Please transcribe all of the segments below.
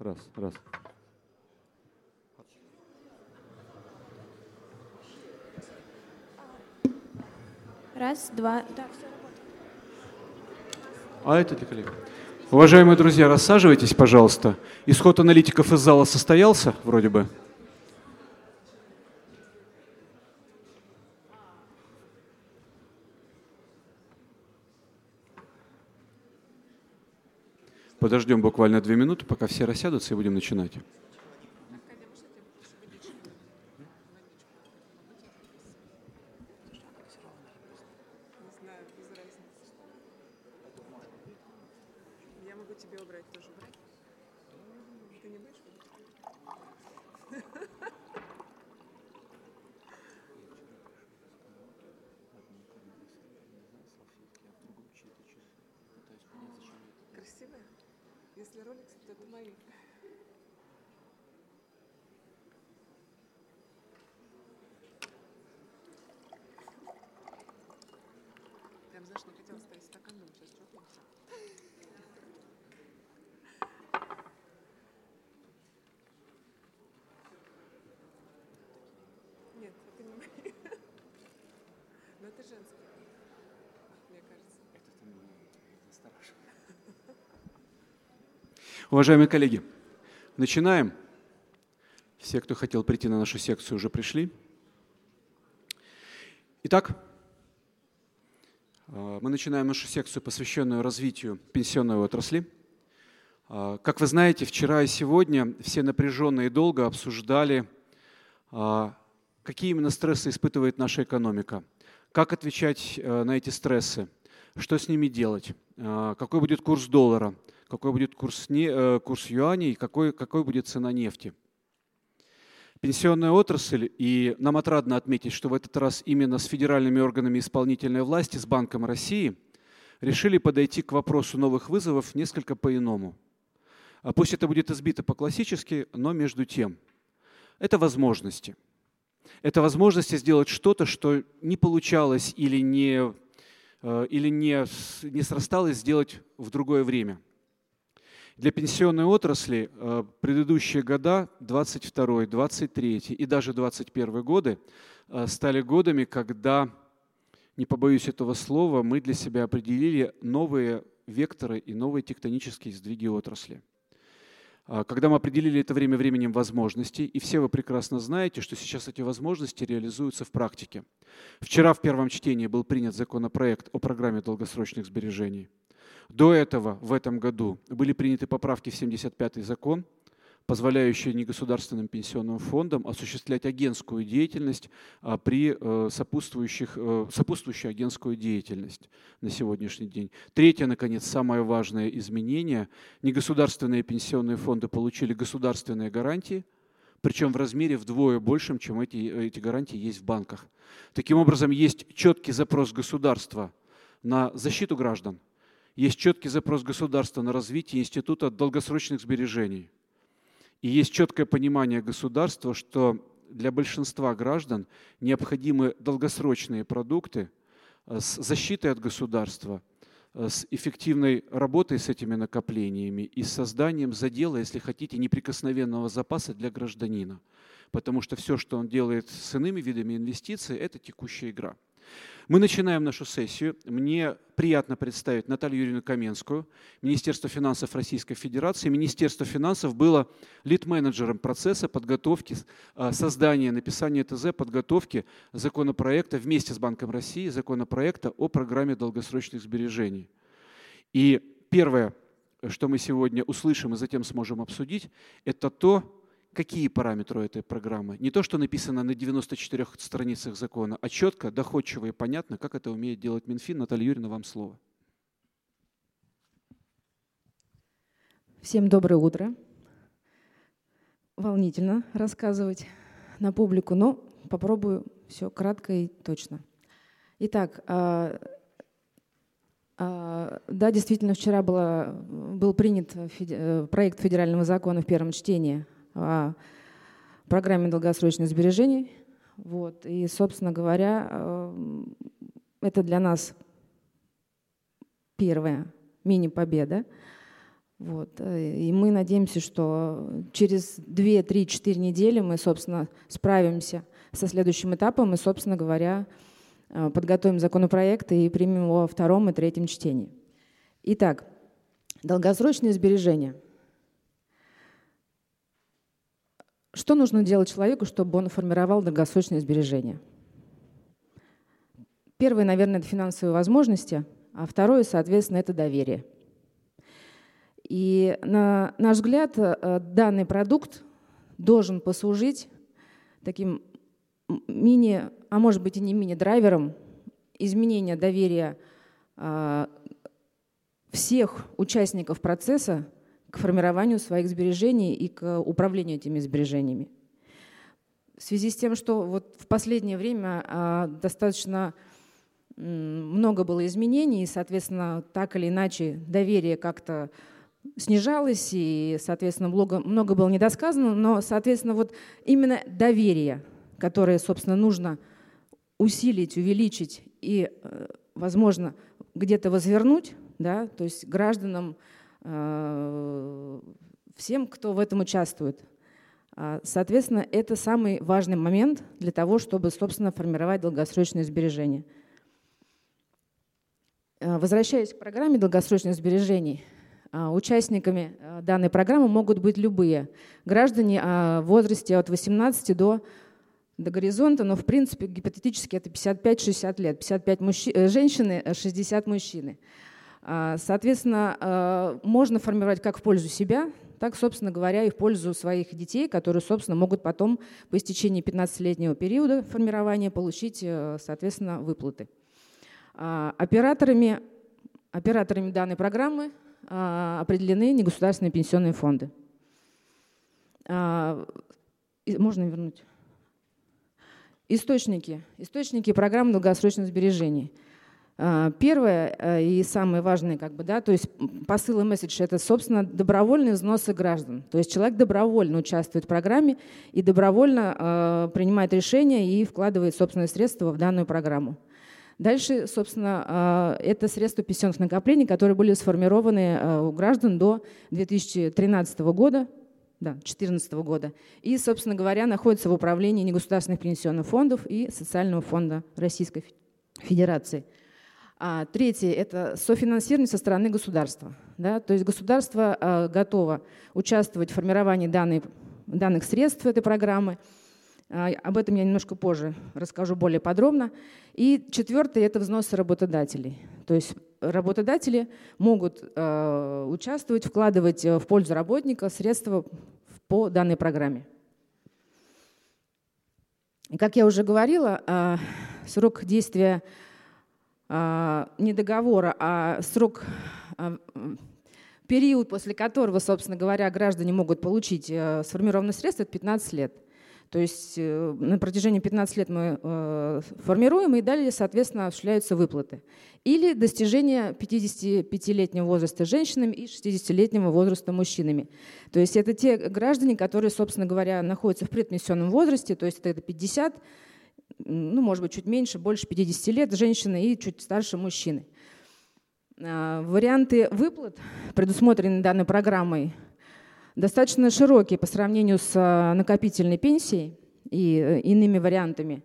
раз, раз. Раз, два, да, все А это для коллег. Уважаемые друзья, рассаживайтесь, пожалуйста. Исход аналитиков из зала состоялся, вроде бы. Подождем буквально две минуты, пока все рассядутся, и будем начинать. Уважаемые коллеги, начинаем. Все, кто хотел прийти на нашу секцию, уже пришли. Итак, э, мы начинаем нашу секцию, посвященную развитию пенсионной отрасли. Э, как вы знаете, вчера и сегодня все напряженно и долго обсуждали, э, какие именно стрессы испытывает наша экономика, как отвечать на эти стрессы, что с ними делать, какой будет курс доллара – какой будет курс, не, э, курс юаней, какой, какой будет цена нефти. Пенсионная отрасль, и нам отрадно отметить, что в этот раз именно с федеральными органами исполнительной власти, с Банком России, решили подойти к вопросу новых вызовов несколько по-иному. А пусть это будет избито по-классически, но между тем. Это возможности. Это возможности сделать что-то, что не получалось или не, э, или не, не срасталось сделать в другое время – для пенсионной отрасли э, предыдущие года, 22, 23 и даже 21 годы, э, стали годами, когда, не побоюсь этого слова, мы для себя определили новые векторы и новые тектонические сдвиги отрасли. Э, когда мы определили это время временем возможностей, и все вы прекрасно знаете, что сейчас эти возможности реализуются в практике. Вчера в первом чтении был принят законопроект о программе долгосрочных сбережений. До этого, в этом году, были приняты поправки в 75-й закон, позволяющие негосударственным пенсионным фондам осуществлять агентскую деятельность а, при э, сопутствующих, э, сопутствующую агентскую деятельность на сегодняшний день. Третье, наконец, самое важное изменение. Негосударственные пенсионные фонды получили государственные гарантии, причем в размере вдвое большем, чем эти, эти гарантии есть в банках. Таким образом, есть четкий запрос государства на защиту граждан – есть четкий запрос государства на развитие института долгосрочных сбережений. И есть четкое понимание государства, что для большинства граждан необходимы долгосрочные продукты э, с защитой от государства, э, с эффективной работой с этими накоплениями и с созданием задела, если хотите, неприкосновенного запаса для гражданина. Потому что все, что он делает с иными видами инвестиций, это текущая игра. Мы начинаем нашу сессию. Мне приятно представить Наталью Юрьевну Каменскую, Министерство финансов Российской Федерации. Министерство финансов было лид-менеджером процесса подготовки, а, создания, написания ТЗ, подготовки законопроекта вместе с Банком России, законопроекта о программе долгосрочных сбережений. И первое, что мы сегодня услышим и затем сможем обсудить, это то, какие параметры этой программы. Не то, что написано на 94 страницах закона, а четко, доходчиво и понятно, как это умеет делать Минфин. Наталья Юрьевна, вам слово. Всем доброе утро. Волнительно рассказывать на публику, но попробую все кратко и точно. Итак, а, а, да, действительно, вчера было, был принят э, проект федерального закона в первом чтении о программе долгосрочных сбережений. Вот. И, собственно говоря, э, это для нас первая мини-победа. Вот. И мы надеемся, что через 2, 3, 4 недели мы, собственно, справимся со следующим этапом и, собственно говоря, подготовим законопроект и примем его во втором и третьем чтении. Итак, долгосрочные сбережения – Что нужно делать человеку, чтобы он формировал долгосрочные сбережения? Первое, наверное, это финансовые возможности, а второе, соответственно, это доверие. И на наш взгляд, э, данный продукт должен послужить таким мини, а может быть и не мини-драйвером изменения доверия э, всех участников процесса к формированию своих сбережений и к управлению этими сбережениями. В связи с тем, что вот в последнее время а, достаточно много было изменений, и, соответственно, так или иначе доверие как-то снижалось, и, соответственно, много, много было недосказано, но, соответственно, вот именно доверие, которое, собственно, нужно усилить, увеличить и, э, возможно, где-то возвернуть, да, то есть гражданам всем, кто в этом участвует. А, соответственно, это самый важный момент для того, чтобы, собственно, формировать долгосрочные сбережения. Э, возвращаясь к программе долгосрочных сбережений, а, участниками э, данной программы могут быть любые граждане в возрасте от 18 до, до горизонта, но в принципе гипотетически это 55-60 лет, 55 мужчи, женщины, 60 мужчины. А, соответственно, а, можно формировать как в пользу себя, так, собственно говоря, и в пользу своих детей, которые, собственно, могут потом по истечении 15-летнего периода формирования получить, э, соответственно, выплаты. А, операторами, операторами данной программы определены негосударственные пенсионные фонды. Можно вернуть? Источники. Источники программы долгосрочных сбережений – первое э, и самое важное, как бы, да, то есть посыл и месседж – это, собственно, добровольные взносы граждан. То есть человек добровольно участвует в программе и добровольно э, принимает решения и вкладывает собственные средства в данную программу. Дальше, собственно, э, это средства пенсионных накоплений, которые были сформированы э, у граждан до 2013 года, да, 2014 года. И, собственно говоря, находятся в управлении негосударственных пенсионных фондов и Социального фонда Российской Федерации – а, третье – это софинансирование со стороны государства. Да? То есть государство а, готово участвовать в формировании данной, данных средств этой программы. А, об этом я немножко позже расскажу более подробно. И четвертое – это взносы работодателей. То есть работодатели могут э, участвовать, вкладывать в пользу работника средства по данной программе. Как я уже говорила, срок действия а, не договора, а срок, а, период, после которого, собственно говоря, граждане могут получить э, сформированные средства, это 15 лет. То есть э, на протяжении 15 лет мы э, формируем, и далее, соответственно, осуществляются выплаты. Или достижение 55-летнего возраста женщинами и 60-летнего возраста мужчинами. То есть это те граждане, которые, собственно говоря, находятся в предпенсионном возрасте, то есть это 50, ну, может быть, чуть меньше, больше 50 лет женщины и чуть старше мужчины. А, варианты выплат, предусмотренные данной программой, достаточно широкие по сравнению с а, накопительной пенсией и э, иными вариантами.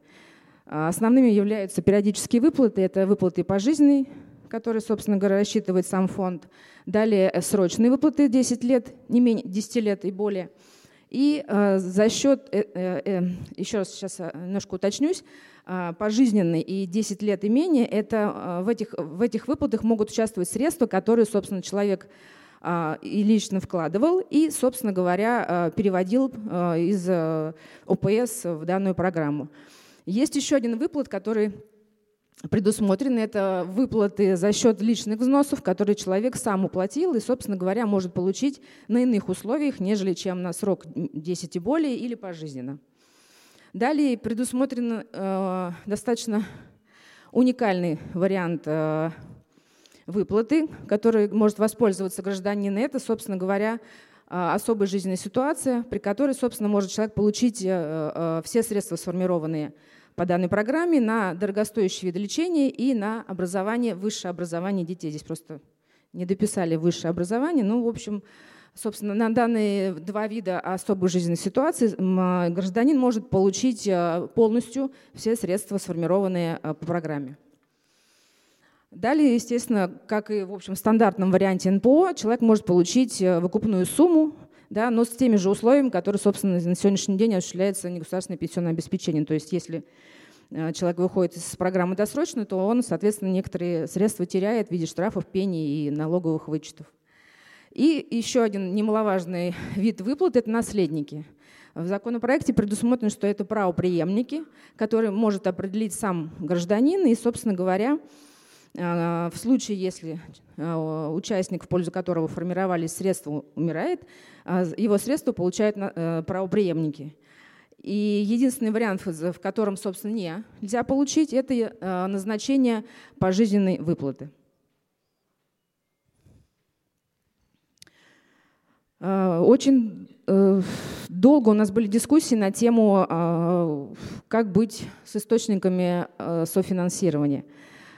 А, основными являются периодические выплаты. Это выплаты пожизненные, которые, собственно говоря, рассчитывает сам фонд. Далее срочные выплаты 10 лет, не менее 10 лет и более – и э, за счет, э, э, еще раз сейчас немножко уточнюсь, пожизненный и 10 лет имения, это э, в, этих, в этих выплатах могут участвовать средства, которые, собственно, человек и лично вкладывал и, собственно говоря, переводил из ОПС в данную программу. Есть еще один выплат, который предусмотрены. Это выплаты за счет личных взносов, которые человек сам уплатил и, собственно говоря, может получить на иных условиях, нежели чем на срок 10 и более или пожизненно. Далее предусмотрен э, достаточно уникальный вариант э, выплаты, который может воспользоваться гражданин. Это, собственно говоря, э, особая жизненная ситуация, при которой, собственно, может человек получить э, э, все средства, сформированные по данной программе на дорогостоящие виды лечения и на образование, высшее образование детей. Здесь просто не дописали высшее образование. Ну, в общем, собственно, на данные два вида особых жизненных ситуаций гражданин может получить полностью все средства, сформированные по программе. Далее, естественно, как и в общем, стандартном варианте НПО, человек может получить выкупную сумму да, но с теми же условиями, которые, собственно, на сегодняшний день осуществляется негосударственное пенсионное обеспечение. То есть если э, человек выходит из программы досрочно, то он, соответственно, некоторые средства теряет в виде штрафов, пений и налоговых вычетов. И еще один немаловажный вид выплат – это наследники. В законопроекте предусмотрено, что это правоприемники, которые может определить сам гражданин, и, собственно говоря, в случае, если а, участник, в пользу которого формировались средства, умирает, а, его средства получают э, правоприемники. И единственный вариант, в котором, собственно, не, нельзя получить, это назначение пожизненной выплаты. Очень э, долго у нас были дискуссии на тему, как быть с источниками э, софинансирования.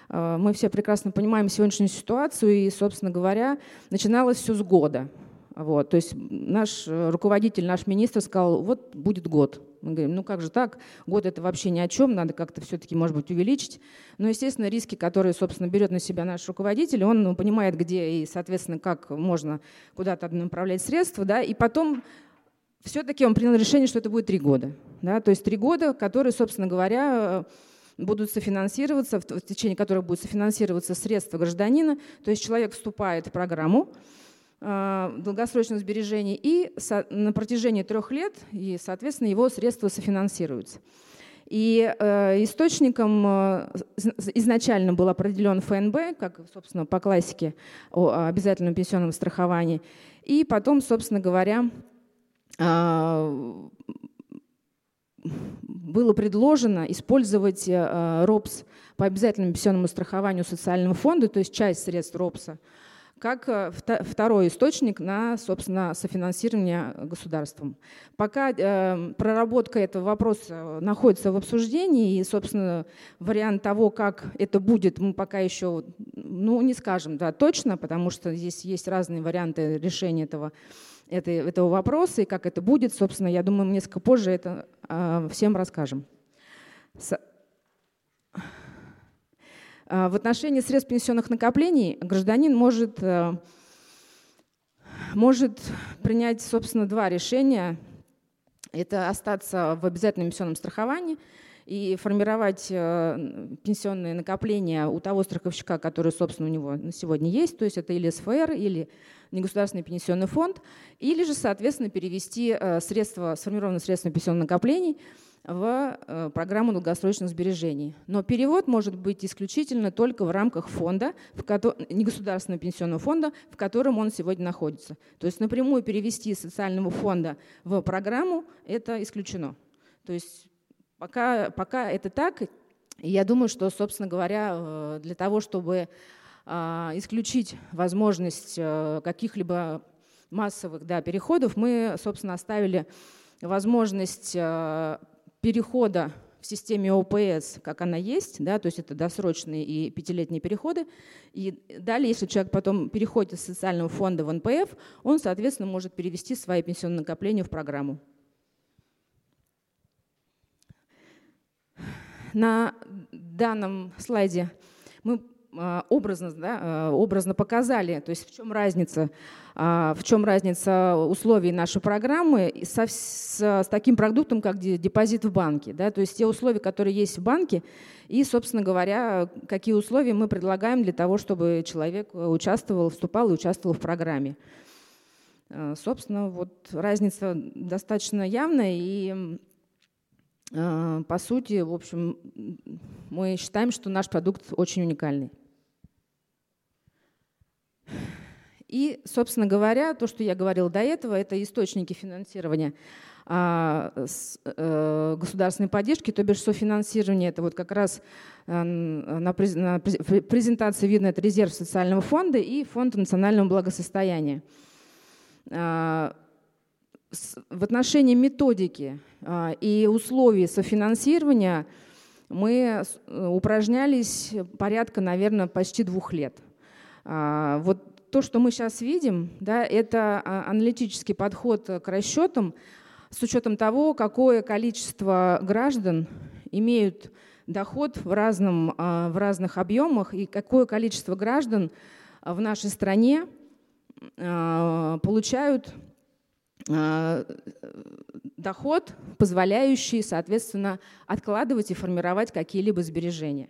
Э, мы все прекрасно понимаем сегодняшнюю ситуацию, и, собственно говоря, начиналось все с года. Вот, то есть наш э, руководитель, наш министр сказал, вот будет год. Мы говорим, ну как же так, год это вообще ни о чем, надо как-то все-таки, может быть, увеличить. Но, естественно, риски, которые, собственно, берет на себя наш руководитель, он ну, понимает, где и, соответственно, как можно куда-то направлять средства, да, и потом все-таки он принял решение, что это будет три года. Да, то есть три года, которые, собственно говоря, будут софинансироваться, в течение которых будут софинансироваться средства гражданина. То есть человек вступает в программу э, долгосрочных сбережений и на протяжении трех лет, и, соответственно, его средства софинансируются. И э, источником э, изначально был определен ФНБ, как, собственно, по классике о обязательном пенсионном страховании. И потом, собственно говоря, было предложено использовать э, РОПС по обязательному пенсионному страхованию социального фонда, то есть часть средств РОПСа, как э, второй источник на, собственно, софинансирование государством. Пока э, проработка этого вопроса находится в обсуждении, и, собственно, вариант того, как это будет, мы пока еще ну, не скажем да, точно, потому что здесь есть разные варианты решения этого это, этого вопроса и как это будет, собственно, я думаю, несколько позже это э, всем расскажем. С... Э, в отношении средств пенсионных накоплений гражданин может, э, может принять, собственно, два решения. Это остаться в обязательном пенсионном страховании и формировать э, пенсионные накопления у того страховщика, который, собственно, у него на сегодня есть, то есть это или СФР, или негосударственный пенсионный фонд, или же, соответственно, перевести э, средства, сформированные средства пенсионных накоплений в э, программу долгосрочных сбережений. Но перевод может быть исключительно только в рамках фонда, в ко- негосударственного пенсионного фонда, в котором он сегодня находится. То есть напрямую перевести из социального фонда в программу – это исключено. То есть пока, пока это так, я думаю, что, собственно говоря, э, для того, чтобы исключить возможность э, каких-либо массовых да, переходов, мы, собственно, оставили возможность э, перехода в системе ОПС, как она есть, да, то есть это досрочные и пятилетние переходы. И далее, если человек потом переходит из социального фонда в НПФ, он, соответственно, может перевести свои пенсионные накопления в программу. На данном слайде мы а, образно, да, а, образно показали, то есть в чем разница, а, в чем разница условий нашей программы со, с, с таким продуктом, как депозит в банке. Да, то есть те условия, которые есть в банке, и, собственно говоря, какие условия мы предлагаем для того, чтобы человек участвовал, вступал и участвовал в программе. Собственно, вот разница достаточно явная, и по сути, в общем, мы считаем, что наш продукт очень уникальный. И, собственно говоря, то, что я говорил до этого, это источники финансирования а, э, государственной поддержки, то бишь софинансирование. Это вот как раз э, на презентации видно, это резерв социального фонда и фонд национального благосостояния. А, в отношении методики а, и условий софинансирования мы э, упражнялись порядка, наверное, почти двух лет. Вот то, что мы сейчас видим, да, это а, аналитический подход к расчетам с учетом того, какое количество граждан имеют доход в, разном, а, в разных объемах и какое количество граждан в нашей стране получают доход, позволяющий, соответственно, откладывать и формировать какие-либо сбережения.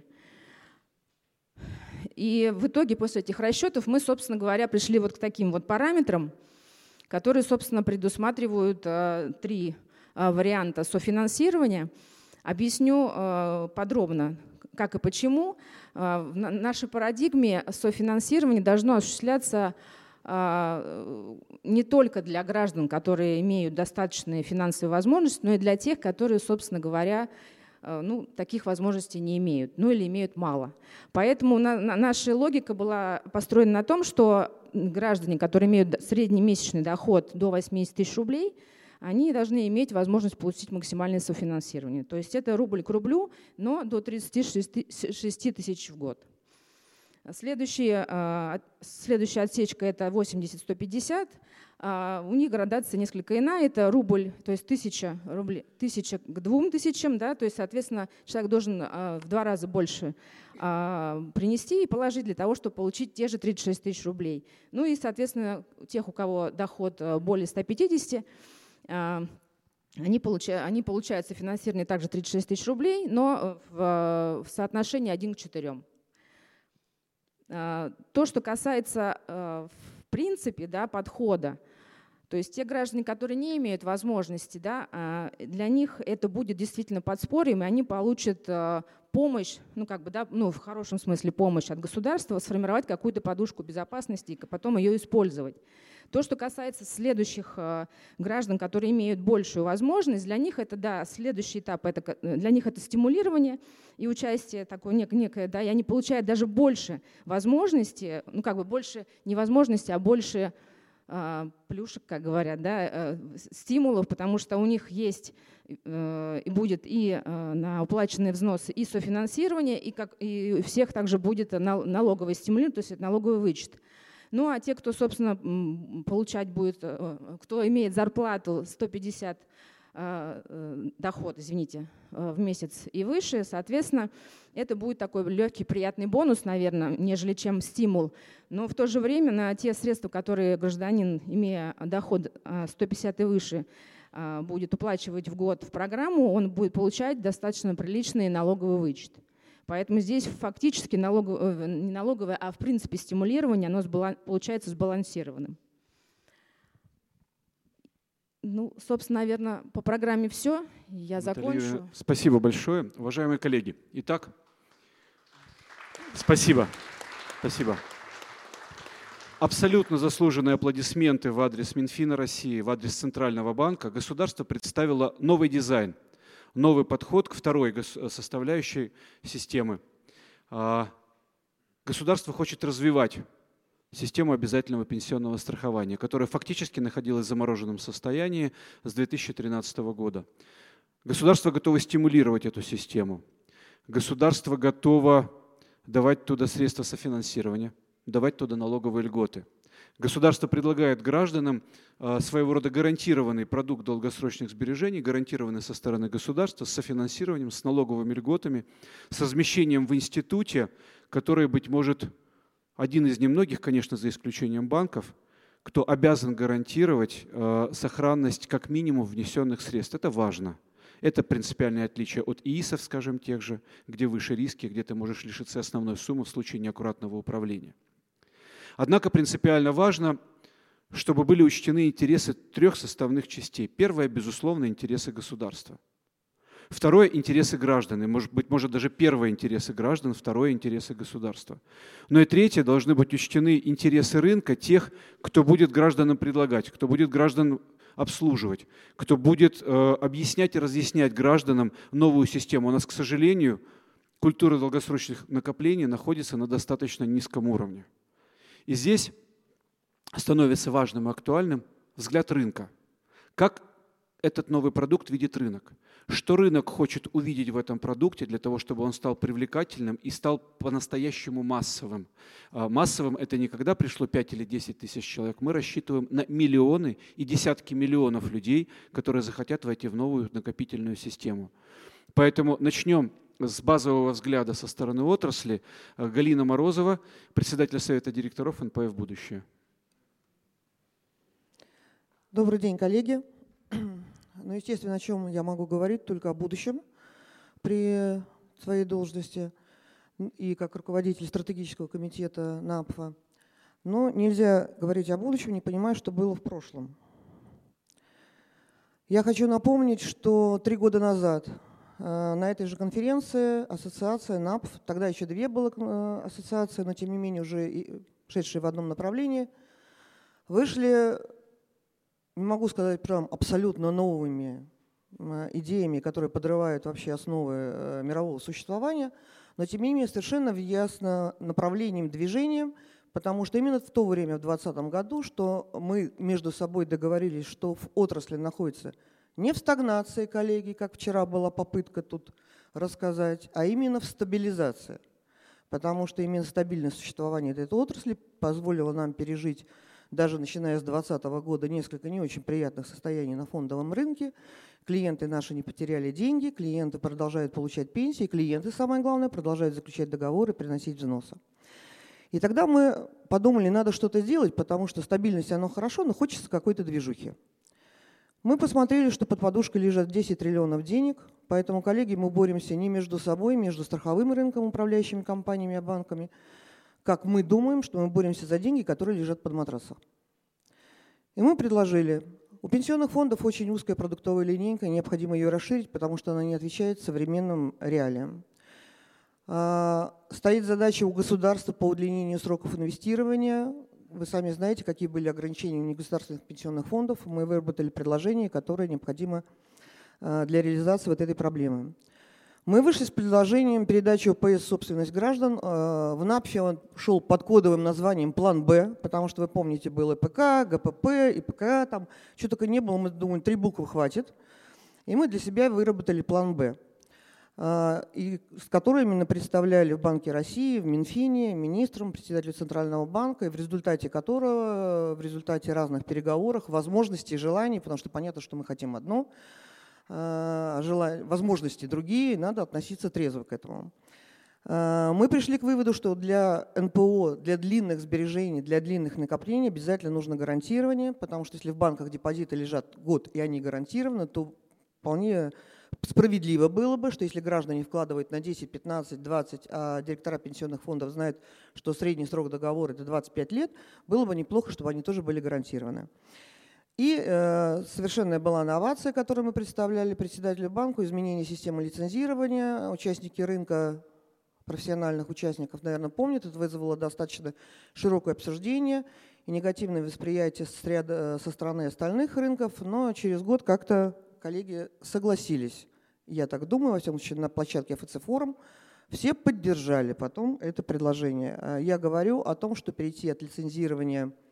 И в итоге после этих расчетов мы, собственно говоря, пришли вот к таким вот параметрам, которые, собственно, предусматривают э, три э, варианта софинансирования. Объясню э, подробно, как и почему. Э, в нашей парадигме софинансирование должно осуществляться э, не только для граждан, которые имеют достаточные финансовые возможности, но и для тех, которые, собственно говоря, ну, таких возможностей не имеют, ну или имеют мало. Поэтому на, на, наша логика была построена на том, что граждане, которые имеют средний месячный доход до 80 тысяч рублей, они должны иметь возможность получить максимальное софинансирование. То есть это рубль к рублю, но до 36 тысяч в год. Следующая, э, следующая отсечка – это 80-150. А, у них градация несколько иная. Это рубль, то есть тысяча, рублей, тысяча к двум тысячам. Да, то есть, соответственно, человек должен а, в два раза больше а, принести и положить для того, чтобы получить те же 36 тысяч рублей. Ну и, соответственно, тех, у кого доход более 150, они получают, они получают софинансирование также 36 тысяч рублей, но в, в соотношении 1 к 4. А, то, что касается а, в принципе да, подхода, то есть те граждане, которые не имеют возможности, да, а, для них это будет действительно подспорьем, и они получат помощь, ну как бы, да, ну в хорошем смысле помощь от государства, сформировать какую-то подушку безопасности и потом ее использовать. То, что касается следующих э, граждан, которые имеют большую возможность, для них это, да, следующий этап, это, э, для них это стимулирование и участие такое нек, некое, да, и они получают даже больше возможностей, ну как бы больше не возможностей, а больше плюшек, как говорят, да, стимулов, потому что у них есть и будет и на уплаченные взносы, и софинансирование, и, как, и у всех также будет налоговый стимулирование, то есть налоговый вычет. Ну а те, кто, собственно, получать будет, э, кто имеет зарплату 150 э, э, доход, извините, в месяц и выше, соответственно, это будет такой легкий, приятный бонус, наверное, нежели чем стимул. Но в то же время на те средства, которые гражданин, имея доход 150 и выше, будет уплачивать в год в программу, он будет получать достаточно приличный налоговый вычет. Поэтому здесь фактически налог, э, не налоговое, а в принципе стимулирование, оно получается сбалансированным. Ну, собственно, наверное, по программе все. Я Наталья, закончу. Спасибо большое. Уважаемые коллеги, итак, спасибо. Спасибо. Абсолютно заслуженные аплодисменты в адрес Минфина России, в адрес Центрального банка. Государство представило новый дизайн – новый подход к второй составляющей системы. А, государство хочет развивать систему обязательного пенсионного страхования, которая фактически находилась в замороженном состоянии с 2013 года. Государство готово стимулировать эту систему. Государство готово давать туда средства софинансирования, давать туда налоговые льготы – Государство предлагает гражданам а, своего рода гарантированный продукт долгосрочных сбережений, гарантированный со стороны государства, с софинансированием, с налоговыми льготами, с размещением в институте, который, быть может, один из немногих, конечно, за исключением банков, кто обязан гарантировать а, сохранность как минимум внесенных средств. Это важно. Это принципиальное отличие от ИИСов, скажем, тех же, где выше риски, где ты можешь лишиться основной суммы в случае неаккуратного управления. Однако принципиально важно, чтобы были учтены интересы трех составных частей. Первое, безусловно, интересы государства. Второе – интересы граждан. И, может быть, может даже первое – интересы граждан, второе – интересы государства. Но и третье – должны быть учтены интересы рынка тех, кто будет гражданам предлагать, кто будет граждан обслуживать, кто будет э, объяснять и разъяснять гражданам новую систему. У нас, к сожалению, культура долгосрочных накоплений находится на достаточно низком уровне. И здесь становится важным и актуальным взгляд рынка. Как этот новый продукт видит рынок. Что рынок хочет увидеть в этом продукте для того, чтобы он стал привлекательным и стал по-настоящему массовым. А, массовым это не когда пришло 5 или 10 тысяч человек. Мы рассчитываем на миллионы и десятки миллионов людей, которые захотят войти в новую накопительную систему. Поэтому начнем с базового взгляда со стороны отрасли. Галина Морозова, председатель Совета директоров НПФ «Будущее». Добрый день, коллеги. Ну, естественно, о чем я могу говорить, только о будущем при своей должности и как руководитель стратегического комитета НАПФа. Но нельзя говорить о будущем, не понимая, что было в прошлом. Я хочу напомнить, что три года назад э, на этой же конференции ассоциация НАПФ, тогда еще две было э, ассоциации, но тем не менее уже шедшие в одном направлении, вышли не могу сказать прям абсолютно новыми э, идеями, которые подрывают вообще основы э, мирового существования, но тем не менее совершенно ясно направлением, движением, потому что именно в то время, в 2020 году, что мы между собой договорились, что в отрасли находится не в стагнации, коллеги, как вчера была попытка тут рассказать, а именно в стабилизации. Потому что именно стабильное существование этой отрасли позволило нам пережить даже начиная с 2020 года несколько не очень приятных состояний на фондовом рынке. Клиенты наши не потеряли деньги, клиенты продолжают получать пенсии, клиенты, самое главное, продолжают заключать договоры, приносить взносы. И тогда мы подумали, надо что-то сделать, потому что стабильность, оно хорошо, но хочется какой-то движухи. Мы посмотрели, что под подушкой лежат 10 триллионов денег, поэтому, коллеги, мы боремся не между собой, между страховым рынком, управляющими компаниями, а банками, как мы думаем, что мы боремся за деньги, которые лежат под матрасом. И мы предложили, у пенсионных фондов очень узкая продуктовая линейка, необходимо ее расширить, потому что она не отвечает современным реалиям. А, стоит задача у государства по удлинению сроков инвестирования. Вы сами знаете, какие были ограничения у негосударственных пенсионных фондов. Мы выработали предложение, которое необходимо а, для реализации вот этой проблемы. Мы вышли с предложением передачи ОПС собственность граждан. Э, в НАПФе он шел под кодовым названием «План Б», потому что, вы помните, был ИПК, ГПП, ИПК, там что только не было, мы думали, три буквы хватит. И мы для себя выработали план «Б», э, и с которым именно представляли в Банке России, в Минфине, министром, председателю Центрального банка, и в результате которого, в результате разных переговоров, возможностей, желаний, потому что понятно, что мы хотим одно – Э, возможности другие, надо относиться трезво к этому. Э, мы пришли к выводу, что для НПО, для длинных сбережений, для длинных накоплений обязательно нужно гарантирование, потому что если в банках депозиты лежат год и они гарантированы, то вполне справедливо было бы, что если граждане вкладывают на 10, 15, 20, а директора пенсионных фондов знают, что средний срок договора это 25 лет, было бы неплохо, чтобы они тоже были гарантированы. И э, совершенная была новация, которую мы представляли председателю банку, изменение системы лицензирования. Участники рынка, профессиональных участников, наверное, помнят, это вызвало достаточно широкое обсуждение и негативное восприятие с ряда, со стороны остальных рынков, но через год как-то коллеги согласились. Я так думаю, во всяком случае, на площадке ФЦ форум все поддержали потом это предложение. Э, я говорю о том, что перейти от лицензирования Э,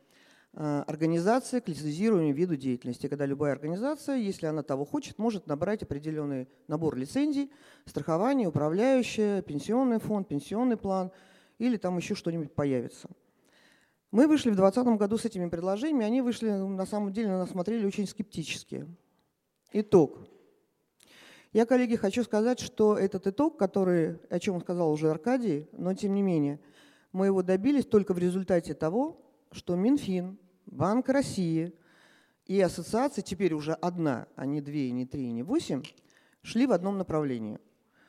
организация к лицензированию виду деятельности, когда любая организация, если она того хочет, может набрать определенный набор лицензий, страхование, управляющее, пенсионный фонд, пенсионный план или там еще что-нибудь появится. Мы вышли в 2020 году с этими предложениями, они вышли, на самом деле, на нас смотрели очень скептически. Итог. Я, коллеги, хочу сказать, что этот итог, который, о чем сказал уже Аркадий, но тем не менее, мы его добились только в результате того, что Минфин, Банк России и ассоциация, теперь уже одна, а не две, не три, не восемь, шли в одном направлении.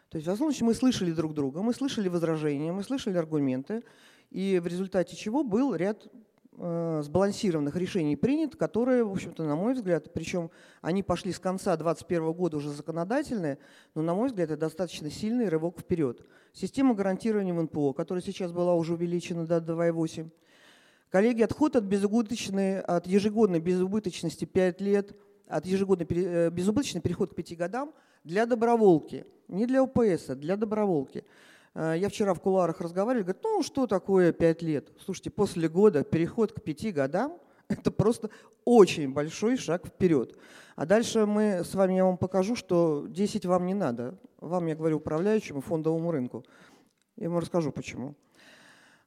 То есть, в основном, мы слышали друг друга, мы слышали возражения, мы слышали аргументы, и в результате чего был ряд э, сбалансированных решений принят, которые, в общем-то, на мой взгляд, причем они пошли с конца 2021 года уже законодательные, но, на мой взгляд, это достаточно сильный рывок вперед. Система гарантирования в НПО, которая сейчас была уже увеличена до 2,8, Коллеги, отход от, безубыточной, от ежегодной безубыточности 5 лет, от ежегодной э, безубыточный переход к 5 годам для доброволки, не для ОПС, а для доброволки. Э, я вчера в кулуарах разговаривал, говорит, ну что такое 5 лет? Слушайте, после года переход к 5 годам, Это просто очень большой шаг вперед. А дальше мы с вами, я вам покажу, что 10 вам не надо. Вам, я говорю, управляющему фондовому рынку. Я вам расскажу, почему.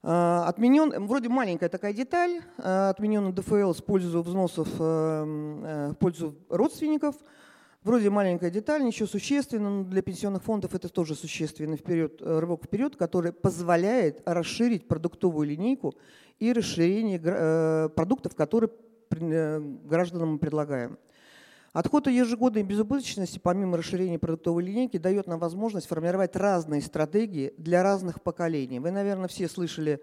А, отменен, вроде маленькая такая деталь, а, отменен ДФЛ с пользу взносов э, э, в пользу родственников. Вроде маленькая деталь, ничего существенного, но для пенсионных фондов это тоже существенный вперед, э, рывок вперед, который позволяет расширить продуктовую линейку и расширение продуктов, которые гражданам мы предлагаем. Отход от ежегодной безубыточности, помимо расширения продуктовой линейки, дает нам возможность формировать разные стратегии для разных поколений. Вы, наверное, все слышали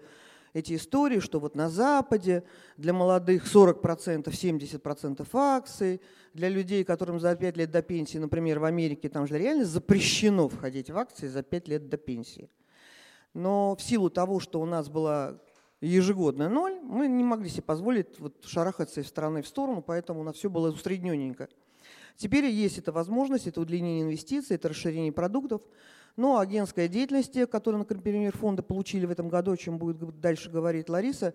эти истории, что вот на Западе для молодых 40%, 70% акций, для людей, которым за 5 лет до пенсии, например, в Америке, там же реально запрещено входить в акции за 5 лет до пенсии. Но в силу того, что у нас была ежегодная ноль, мы не могли себе позволить вот шарахаться из стороны в сторону, поэтому у нас все было усредненненько. Теперь есть эта возможность, это удлинение инвестиций, это расширение продуктов. Но агентская деятельность, которую, например, фонды получили в этом году, о чем будет дальше говорить Лариса,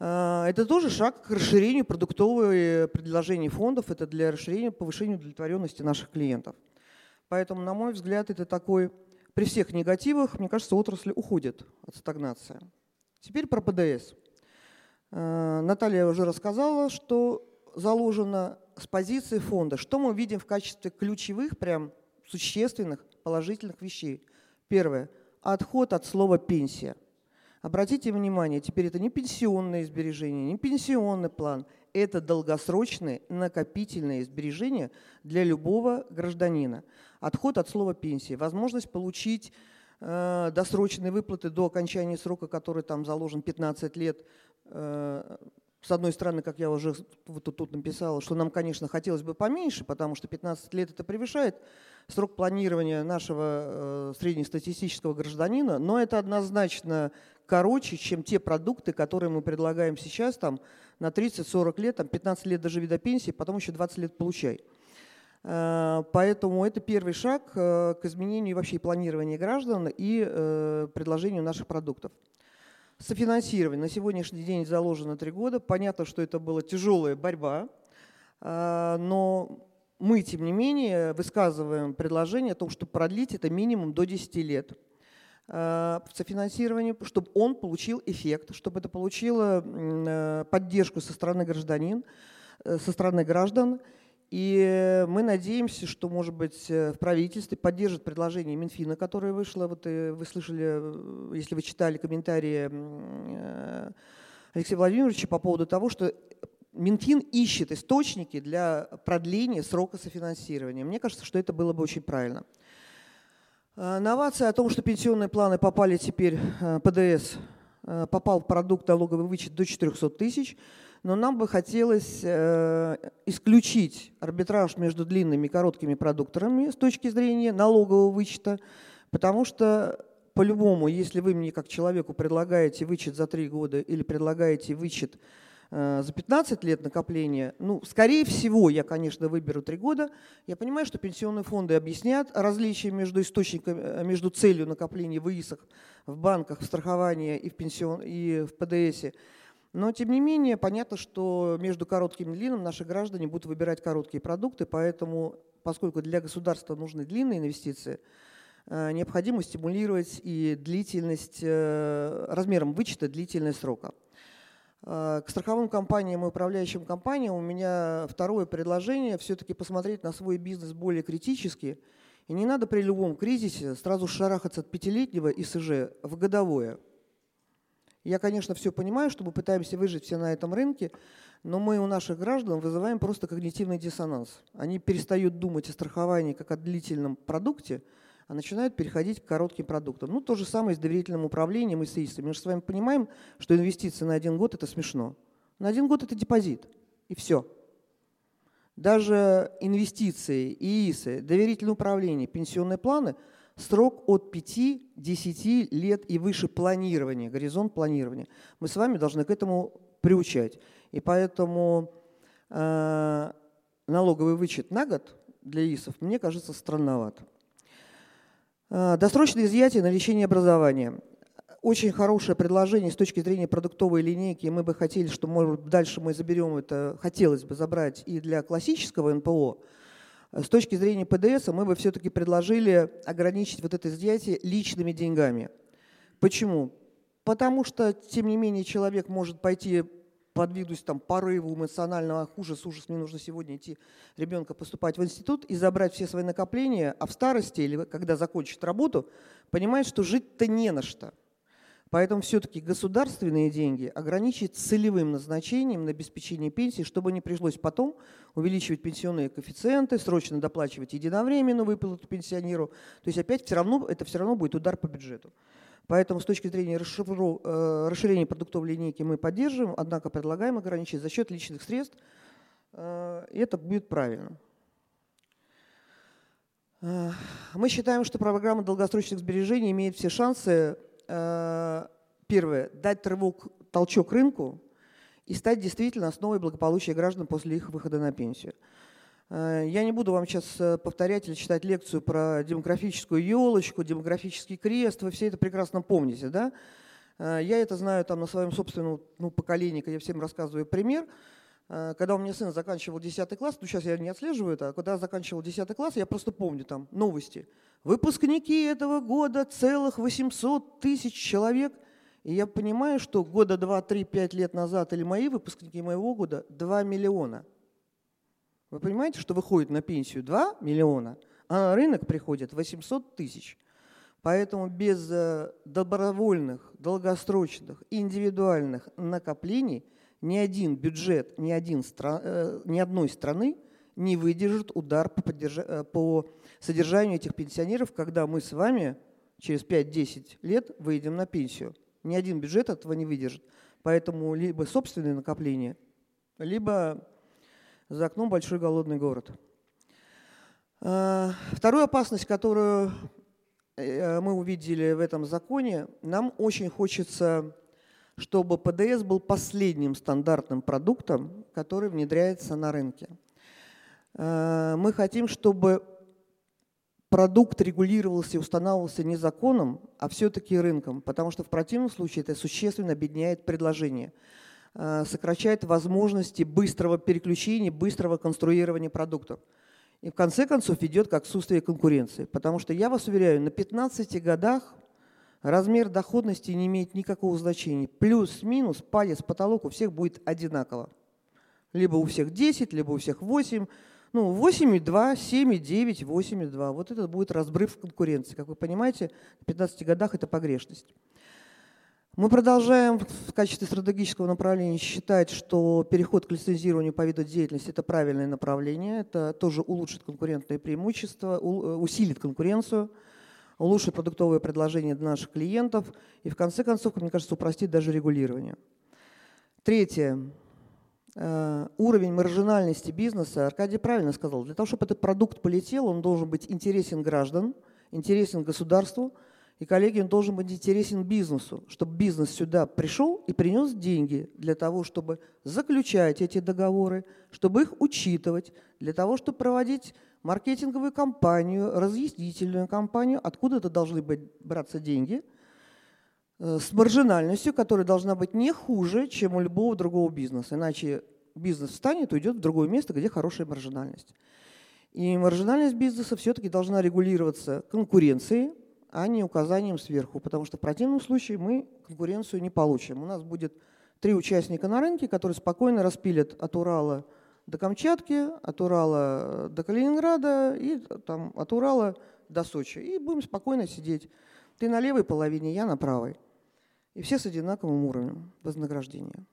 э, это тоже шаг к расширению продуктового предложений фондов, это для расширения, повышения удовлетворенности наших клиентов. Поэтому, на мой взгляд, это такой, при всех негативах, мне кажется, отрасль уходит от стагнации. Теперь про ПДС. Э, Наталья уже рассказала, что заложено с позиции фонда, что мы видим в качестве ключевых, прям существенных, положительных вещей. Первое. Отход от слова «пенсия». Обратите внимание, теперь это не пенсионные сбережения, не пенсионный план, это долгосрочные накопительные сбережения для любого гражданина. Отход от слова «пенсия», возможность получить э, досрочные выплаты до окончания срока, который там заложен 15 лет, э, с одной стороны, как я уже вот тут написала, что нам, конечно, хотелось бы поменьше, потому что 15 лет это превышает срок планирования нашего э, среднестатистического гражданина, но это однозначно короче, чем те продукты, которые мы предлагаем сейчас там, на 30-40 лет, там, 15 лет доживи до пенсии, потом еще 20 лет получай. Э, поэтому это первый шаг э, к изменению вообще планирования граждан и э, предложению наших продуктов. Софинансирование. На сегодняшний день заложено три года. Понятно, что это была тяжелая борьба, но мы, тем не менее, высказываем предложение о том, чтобы продлить это минимум до 10 лет софинансирование, чтобы он получил эффект, чтобы это получило поддержку со стороны гражданин, со стороны граждан, и мы надеемся, что, может быть, э, в правительстве поддержит предложение Минфина, которое вышло. Вот э, вы слышали, э, если вы читали комментарии Алексея Владимировича по поводу того, что Минфин ищет источники для продления срока софинансирования. Мне кажется, что это было бы очень правильно. Новация о том, что пенсионные планы попали теперь, ПДС попал в продукт налоговый вычет до 400 тысяч – но нам бы хотелось э, исключить арбитраж между длинными и короткими продукторами с точки зрения налогового вычета, потому что по-любому, если вы мне как человеку предлагаете вычет за 3 года или предлагаете вычет э, за 15 лет накопления, ну, скорее всего, я, конечно, выберу 3 года. Я понимаю, что пенсионные фонды объяснят различия между источниками, э, между целью накопления в ИИСах, в банках, в страховании и в, пенсион, и в ПДСе. Но, тем не менее, понятно, что между коротким и длинным наши граждане будут выбирать короткие продукты, поэтому, поскольку для государства нужны длинные инвестиции, э, необходимо стимулировать и длительность, э, размером вычета длительность срока. Э, к страховым компаниям и управляющим компаниям у меня второе предложение все-таки посмотреть на свой бизнес более критически. И не надо при любом кризисе сразу шарахаться от пятилетнего ИСЖ в годовое – я, конечно, все понимаю, что мы пытаемся выжить все на этом рынке, но мы у наших граждан вызываем просто когнитивный диссонанс. Они перестают думать о страховании как о длительном продукте, а начинают переходить к коротким продуктам. Ну, то же самое с доверительным управлением и с ИИСами. Мы же с вами понимаем, что инвестиции на один год – это смешно. На один год – это депозит, и все. Даже инвестиции, ИИСы, доверительное управление, пенсионные планы – срок от 5-10 лет и выше планирования, горизонт планирования. Мы с вами должны к этому приучать. И поэтому э, налоговый вычет на год для ИСов мне кажется странноват. Э, досрочное изъятие на лечение образования. очень хорошее предложение с точки зрения продуктовой линейки. Мы бы хотели, что, может, дальше мы заберем это, хотелось бы забрать и для классического НПО. С точки зрения ПДС мы бы все-таки предложили ограничить вот это изъятие личными деньгами. Почему? Потому что, тем не менее, человек может пойти подвигнусь там порыву эмоционального, ужас, ужас, мне нужно сегодня идти ребенка поступать в институт и забрать все свои накопления, а в старости или когда закончит работу, понимает, что жить-то не на что. Поэтому все-таки государственные деньги ограничить целевым назначением на обеспечение пенсии, чтобы не пришлось потом увеличивать пенсионные коэффициенты, срочно доплачивать единовременную выплату пенсионеру. То есть опять все равно, это все равно будет удар по бюджету. Поэтому с точки зрения э, расширения продуктовой линейки мы поддерживаем, однако предлагаем ограничить за счет личных средств. Э, и это будет правильно. Э, мы считаем, что программа долгосрочных сбережений имеет все шансы, первое, дать рывок, толчок рынку и стать действительно основой благополучия граждан после их выхода на пенсию. Э, я не буду вам сейчас э, повторять или читать лекцию про демографическую елочку, демографический крест. Вы все это прекрасно помните, да? Э, я это знаю там на своем собственном ну, поколении, когда я всем рассказываю пример. Когда у меня сын заканчивал 10 класс, ну сейчас я не отслеживаю это, а когда заканчивал 10 класс, я просто помню там новости. Выпускники этого года целых 800 тысяч человек. И я понимаю, что года 2, 3, 5 лет назад или мои выпускники моего года 2 миллиона – вы понимаете, что выходит на пенсию 2 миллиона, а на рынок приходит 800 тысяч. Поэтому без э, добровольных, долгосрочных, индивидуальных накоплений ни один бюджет ни, один, э, ни одной страны не выдержит удар по, э, по содержанию этих пенсионеров, когда мы с вами через 5-10 лет выйдем на пенсию. Ни один бюджет этого не выдержит. Поэтому либо собственные накопления, либо за окном большой голодный город. А, вторую опасность, которую э, мы увидели в этом законе, нам очень хочется, чтобы ПДС был последним стандартным продуктом, который внедряется на рынке. А, мы хотим, чтобы продукт регулировался и устанавливался не законом, а все-таки рынком, потому что в противном случае это существенно объединяет предложение – Э, сокращает возможности быстрого переключения, быстрого конструирования продуктов. И в конце концов ведет к отсутствию конкуренции. Потому что я вас уверяю, на 15 годах размер доходности не имеет никакого значения. Плюс-минус, палец, потолок у всех будет одинаково. Либо у всех 10, либо у всех 8. Ну, 8,2, 7,9, 8,2. Вот это будет разбрыв конкуренции. Как вы понимаете, на 15 годах это погрешность. Мы продолжаем в качестве стратегического направления считать, что переход к лицензированию по виду деятельности – это правильное направление, это тоже улучшит конкурентные преимущества, э, усилит конкуренцию, улучшит продуктовые предложения для наших клиентов и, в конце концов, мне кажется, упростит даже регулирование. Третье. Э, уровень маржинальности бизнеса, Аркадий правильно сказал, для того, чтобы этот продукт полетел, он должен быть интересен граждан, интересен государству – и, коллеги, он должен быть интересен бизнесу, чтобы бизнес сюда пришел и принес деньги для того, чтобы заключать эти договоры, чтобы их учитывать, для того, чтобы проводить маркетинговую кампанию, разъяснительную кампанию, откуда это должны быть, браться деньги, э, с маржинальностью, которая должна быть не хуже, чем у любого другого бизнеса. Иначе бизнес встанет и уйдет в другое место, где хорошая маржинальность. И маржинальность бизнеса все-таки должна регулироваться конкуренцией, а не указанием сверху, потому что в противном случае мы конкуренцию не получим. У нас будет три участника на рынке, которые спокойно распилят от Урала до Камчатки, от Урала до Калининграда и там, от Урала до Сочи. И будем спокойно сидеть. Ты на левой половине, я на правой. И все с одинаковым уровнем вознаграждения.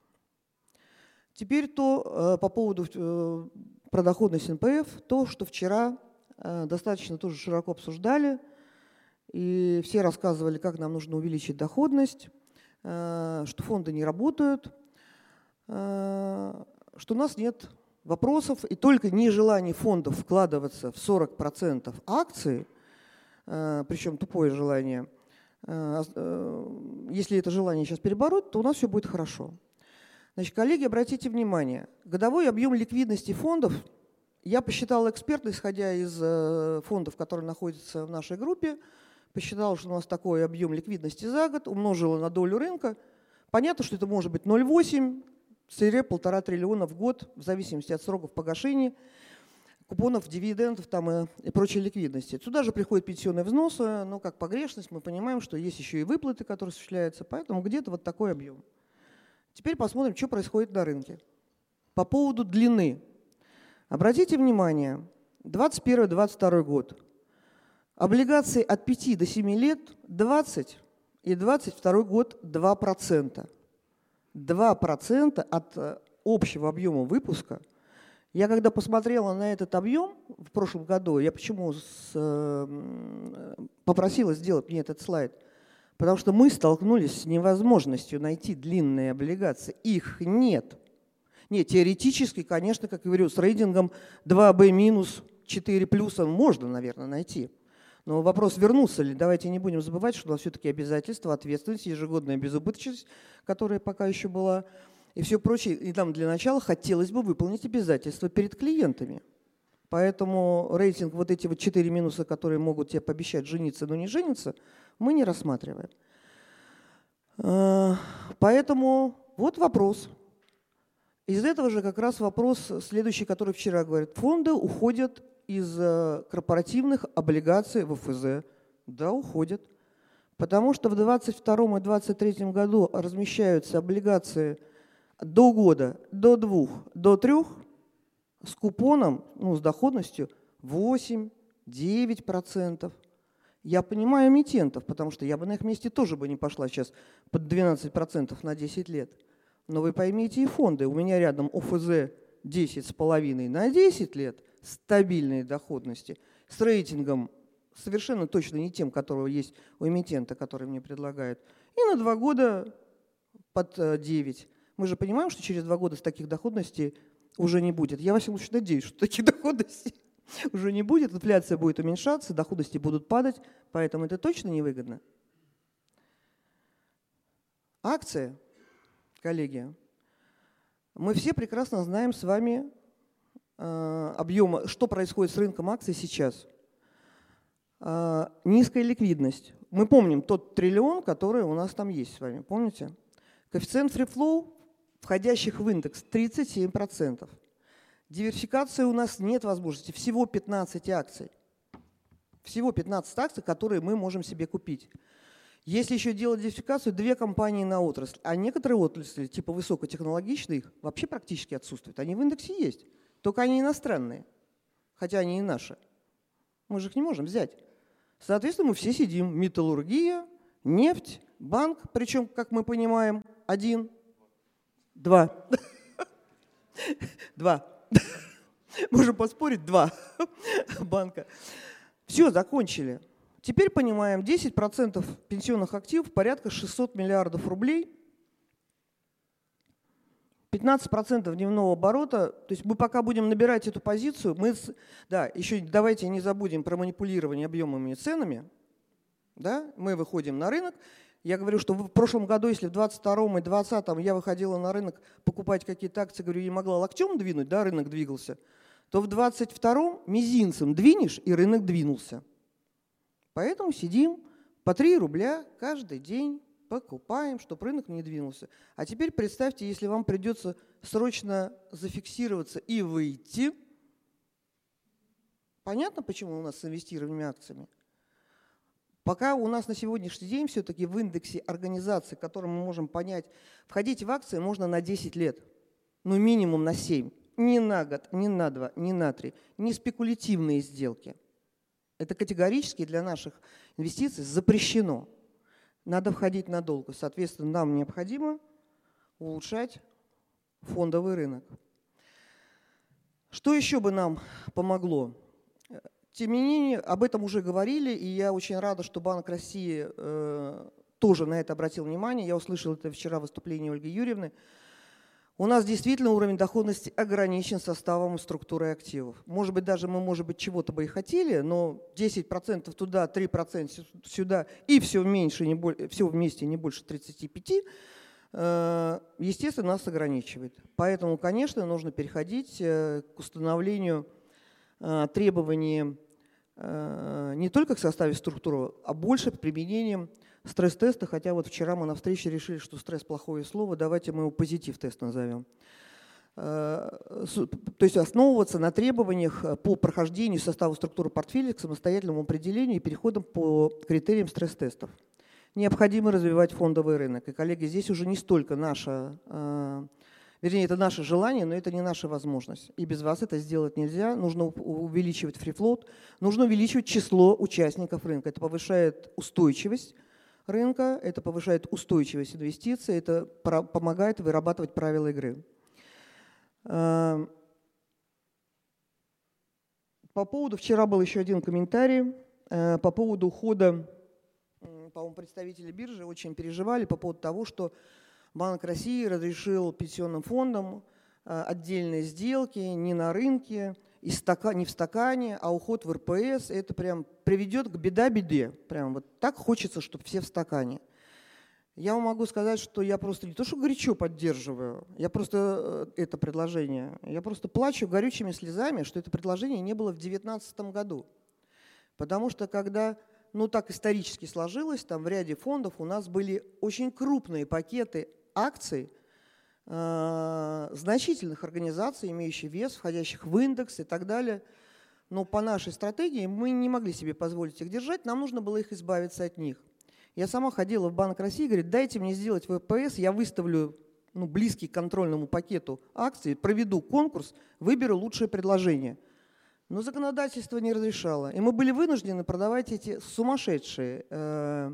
Теперь то э, по поводу э, про доходность НПФ, то, что вчера э, достаточно тоже широко обсуждали – и все рассказывали, как нам нужно увеличить доходность, э, что фонды не работают, э, что у нас нет вопросов, и только нежелание фондов вкладываться в 40% акций, э, причем тупое желание, если это желание сейчас перебороть, то у нас все будет хорошо. Значит, коллеги, обратите внимание, годовой объем ликвидности фондов, я посчитал экспертно, исходя из фондов, которые находятся в нашей группе, посчитала, что у нас такой объем ликвидности за год, умножила на долю рынка. Понятно, что это может быть 0,8-1,5 триллиона в год, в зависимости от сроков погашения, купонов, дивидендов там и, и прочей ликвидности. Сюда же приходят пенсионные взносы, но как погрешность мы понимаем, что есть еще и выплаты, которые осуществляются, поэтому где-то вот такой объем. Теперь посмотрим, что происходит на рынке. По поводу длины. Обратите внимание, 2021-2022 год. Облигации от 5 до 7 лет 20 и 22 год 2%. 2% от э, общего объема выпуска. Я когда посмотрела на этот объем в прошлом году, я почему с, э, попросила сделать мне этот слайд, потому что мы столкнулись с невозможностью найти длинные облигации. Их нет. Нет, теоретически, конечно, как я говорю, с рейтингом 2B минус 4 плюса можно, наверное, найти. Но вопрос, вернулся ли. Давайте не будем забывать, что у нас все-таки обязательства, ответственность, ежегодная безубыточность, которая пока еще была, и все прочее. И нам для начала хотелось бы выполнить обязательства перед клиентами. Поэтому рейтинг, вот эти вот четыре минуса, которые могут тебе пообещать жениться, но не жениться, мы не рассматриваем. А, поэтому вот вопрос. Из этого же как раз вопрос следующий, который вчера говорит. Фонды уходят из э, корпоративных облигаций в ФЗ? Да, уходят. Потому что в 2022 и 2023 году размещаются облигации до года, до двух, до трех с купоном, ну, с доходностью 8-9%. Я понимаю эмитентов, потому что я бы на их месте тоже бы не пошла сейчас под 12% на 10 лет. Но вы поймите и фонды. У меня рядом ОФЗ 10,5 на 10 лет, стабильной доходности с рейтингом совершенно точно не тем, которого есть у эмитента, который мне предлагает, и на два года под 9. Э, Мы же понимаем, что через два года с таких доходностей уже не будет. Я, во всяком случае, надеюсь, что таких доходностей уже не будет, инфляция будет уменьшаться, доходности будут падать, поэтому это точно невыгодно. Акции, коллеги, мы все прекрасно знаем с вами объема, что происходит с рынком акций сейчас. Э, низкая ликвидность. Мы помним тот триллион, который у нас там есть с вами, помните? Коэффициент free flow входящих в индекс 37%. Диверсификации у нас нет возможности, всего 15 акций. Всего 15 акций, которые мы можем себе купить. Если еще делать диверсификацию, две компании на отрасль, а некоторые отрасли, типа высокотехнологичных, вообще практически отсутствуют. Они в индексе есть. Только они иностранные, хотя они и наши. Мы же их не можем взять. Соответственно, мы все сидим. Металлургия, нефть, банк, причем, как мы понимаем, один, два. Два. Можем поспорить, два банка. Все, закончили. Теперь понимаем, 10% пенсионных активов порядка 600 миллиардов рублей 15% дневного оборота, то есть мы пока будем набирать эту позицию, мы, да, еще давайте не забудем про манипулирование объемами и ценами, да, мы выходим на рынок, я говорю, что в прошлом году, если в 22 и 20 я выходила на рынок покупать какие-то акции, говорю, не могла локтем двинуть, да, рынок двигался, то в 22 мизинцем двинешь, и рынок двинулся. Поэтому сидим по 3 рубля каждый день, покупаем, чтобы рынок не двинулся. А теперь представьте, если вам придется срочно зафиксироваться и выйти. Понятно, почему у нас с инвестированными акциями? Пока у нас на сегодняшний день все-таки в индексе организации, которым мы можем понять, входить в акции можно на 10 лет, ну минимум на 7. Не на год, не на 2, не на 3. Не спекулятивные сделки. Это категорически для наших инвестиций запрещено надо входить надолго. Соответственно, нам необходимо улучшать фондовый рынок. Что еще бы нам помогло? Тем не менее, об этом уже говорили, и я очень рада, что Банк России э, тоже на это обратил внимание. Я услышал это вчера в выступлении Ольги Юрьевны. У нас действительно уровень доходности ограничен составом и структурой активов. Может быть, даже мы, может быть, чего-то бы и хотели, но 10% туда, 3% сюда и все, меньше, не более, все вместе не больше 35, э, естественно, нас ограничивает. Поэтому, конечно, нужно переходить э, к установлению э, требований не только к составе структуры, а больше применением стресс-теста, хотя вот вчера мы на встрече решили, что стресс плохое слово, давайте мы его позитив-тест назовем. Э, то есть основываться на требованиях э, по прохождению состава структуры портфеля к самостоятельному определению и переходам по критериям стресс-тестов. Необходимо развивать фондовый рынок. И, коллеги, здесь уже не столько наша, э, вернее, это наше желание, но это не наша возможность. И без вас это сделать нельзя. Нужно увеличивать фрифлот, нужно увеличивать число участников рынка. Это повышает устойчивость рынка, это повышает устойчивость инвестиций, это помогает вырабатывать правила игры. Эм, по поводу, вчера был еще один комментарий э, по поводу ухода, по-моему, представители биржи очень переживали по поводу того, что Банк России разрешил пенсионным фондам э, отдельные сделки не на рынке, и не в стакане, а уход в РПС. Это прям приведет к беда-беде. Прям вот так хочется, чтобы все в стакане. Я вам могу сказать, что я просто не то, что горячо поддерживаю, я просто э, это предложение, я просто плачу горючими слезами, что это предложение не было в 2019 году. Потому что когда, ну так исторически сложилось, там в ряде фондов у нас были очень крупные пакеты акций значительных организаций, имеющих вес, входящих в индекс и так далее. Но по нашей стратегии мы не могли себе позволить их держать, нам нужно было их избавиться от них. Я сама ходила в Банк России и говорит, дайте мне сделать ВПС, я выставлю ну, близкий к контрольному пакету акций, проведу конкурс, выберу лучшее предложение. Но законодательство не разрешало. И мы были вынуждены продавать эти сумасшедшие э,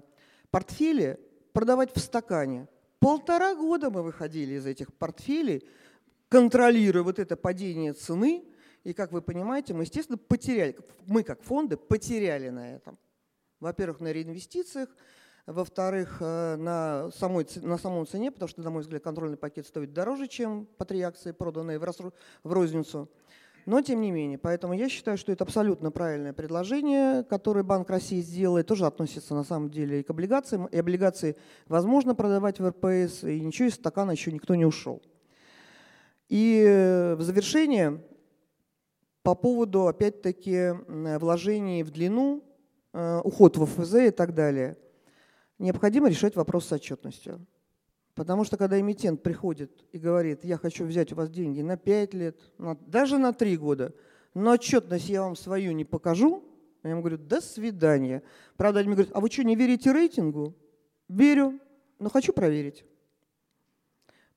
портфели, продавать в стакане. Полтора года мы выходили из этих портфелей, контролируя вот это падение цены. И, как вы понимаете, мы, естественно, потеряли, мы как фонды потеряли на этом. Во-первых, на реинвестициях, во-вторых, э, на, самой, на самом цене, потому что, на мой взгляд, контрольный пакет стоит дороже, чем по три акции, проданные в, в розницу. Но тем не менее, поэтому я считаю, что это абсолютно правильное предложение, которое Банк России сделает, тоже относится на самом деле и к облигациям. И облигации возможно продавать в РПС, и ничего из стакана еще никто не ушел. И э, в завершение по поводу, опять-таки, вложений в длину, э, уход в ФЗ и так далее – необходимо решать вопрос с отчетностью. Потому что когда эмитент приходит и говорит, я хочу взять у вас деньги на 5 лет, на, даже на 3 года, но отчетность я вам свою не покажу, я ему говорю, до свидания. Правда, они мне говорят, а вы что, не верите рейтингу? Верю, но хочу проверить.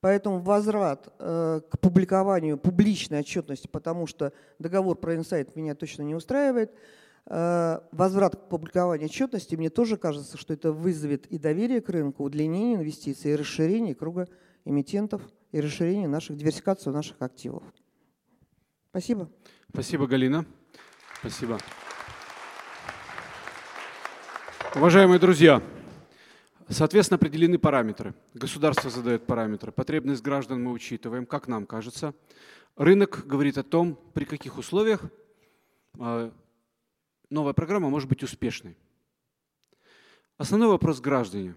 Поэтому возврат э, к публикованию публичной отчетности, потому что договор про инсайт меня точно не устраивает – возврат к публикованию отчетности, мне тоже кажется, что это вызовет и доверие к рынку, удлинение инвестиций, и расширение круга эмитентов, и расширение наших, диверсификацию наших активов. Спасибо. Спасибо, Галина. Спасибо. Уважаемые друзья, соответственно, определены параметры. Государство задает параметры. Потребность граждан мы учитываем, как нам кажется. Рынок говорит о том, при каких условиях э, новая программа может быть успешной. Основной вопрос граждане.